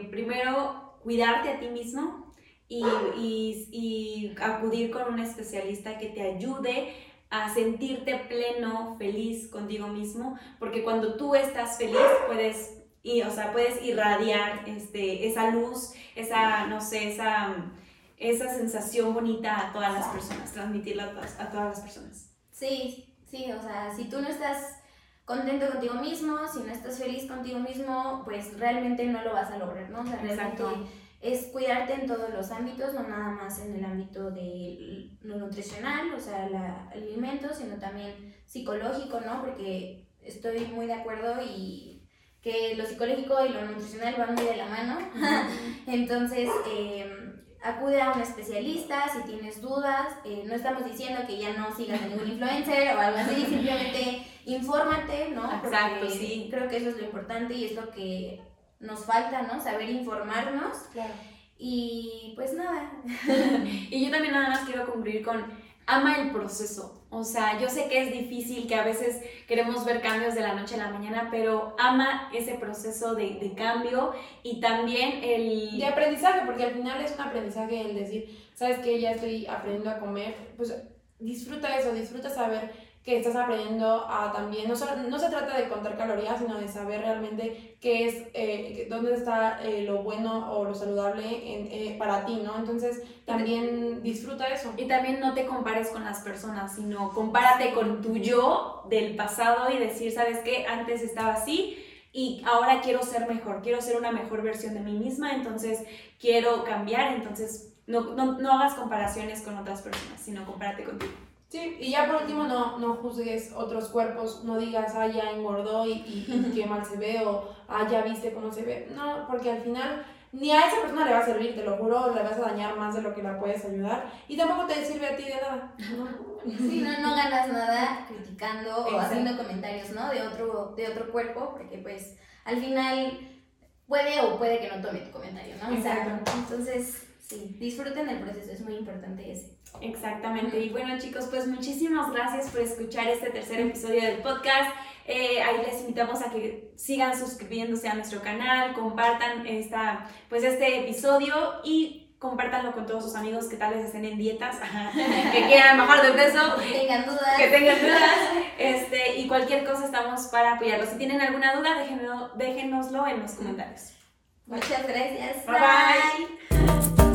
primero cuidarte a ti mismo, y, y, y acudir con un especialista que te ayude a sentirte pleno, feliz contigo mismo, porque cuando tú estás feliz puedes, y, o sea, puedes irradiar este, esa luz, esa, no sé, esa, esa sensación bonita a todas las personas, transmitirla a todas, a todas las personas. Sí, sí, o sea, si tú no estás contento contigo mismo, si no estás feliz contigo mismo, pues realmente no lo vas a lograr, ¿no? O sea, realmente es cuidarte en todos los ámbitos, no nada más en el ámbito de lo nutricional, o sea, el alimento, sino también psicológico, ¿no? Porque estoy muy de acuerdo y que lo psicológico y lo nutricional van muy de la mano. Entonces, em, acude a un especialista si tienes dudas. Eh, no estamos diciendo que ya no sigas a ningún influencer o algo así, simplemente infórmate, ¿no? Exacto, sí. Creo que eso es lo importante y es lo que nos falta, ¿no? Saber informarnos. Claro. Y pues nada. y yo también nada más quiero concluir con ama el proceso. O sea, yo sé que es difícil, que a veces queremos ver cambios de la noche a la mañana, pero ama ese proceso de, de cambio y también el... De aprendizaje, porque al final es un aprendizaje el decir, sabes que ya estoy aprendiendo a comer, pues disfruta eso, disfruta saber que estás aprendiendo a también, no, solo, no se trata de contar calorías, sino de saber realmente qué es, eh, dónde está eh, lo bueno o lo saludable eh, para ti, ¿no? Entonces también disfruta eso. Y también no te compares con las personas, sino compárate con tu yo del pasado y decir, ¿sabes qué? Antes estaba así y ahora quiero ser mejor, quiero ser una mejor versión de mí misma, entonces quiero cambiar, entonces no, no, no hagas comparaciones con otras personas, sino compárate contigo. Sí, y ya por último no, no juzgues otros cuerpos, no digas, ah, ya engordó y, y, qué mal se ve, o ah, ya viste cómo se ve. No, porque al final ni a esa persona le va a servir, te lo juro, le vas a dañar más de lo que la puedes ayudar y tampoco te sirve a ti de nada. Sí, no, no ganas nada criticando o haciendo comentarios, ¿no? De otro, de otro cuerpo, porque pues al final puede o puede que no tome tu comentario, ¿no? Exacto. entonces, sí, disfruten el proceso, es muy importante ese. Exactamente. Y bueno, chicos, pues muchísimas gracias por escuchar este tercer episodio del podcast. Eh, ahí les invitamos a que sigan suscribiéndose a nuestro canal, compartan esta, pues este episodio y compártanlo con todos sus amigos que tal vez estén en dietas, que quieran bajar de peso, que tengan dudas, que tengan dudas, este, y cualquier cosa estamos para apoyarlos. Si tienen alguna duda, déjenoslo en los comentarios. Muchas gracias. bye.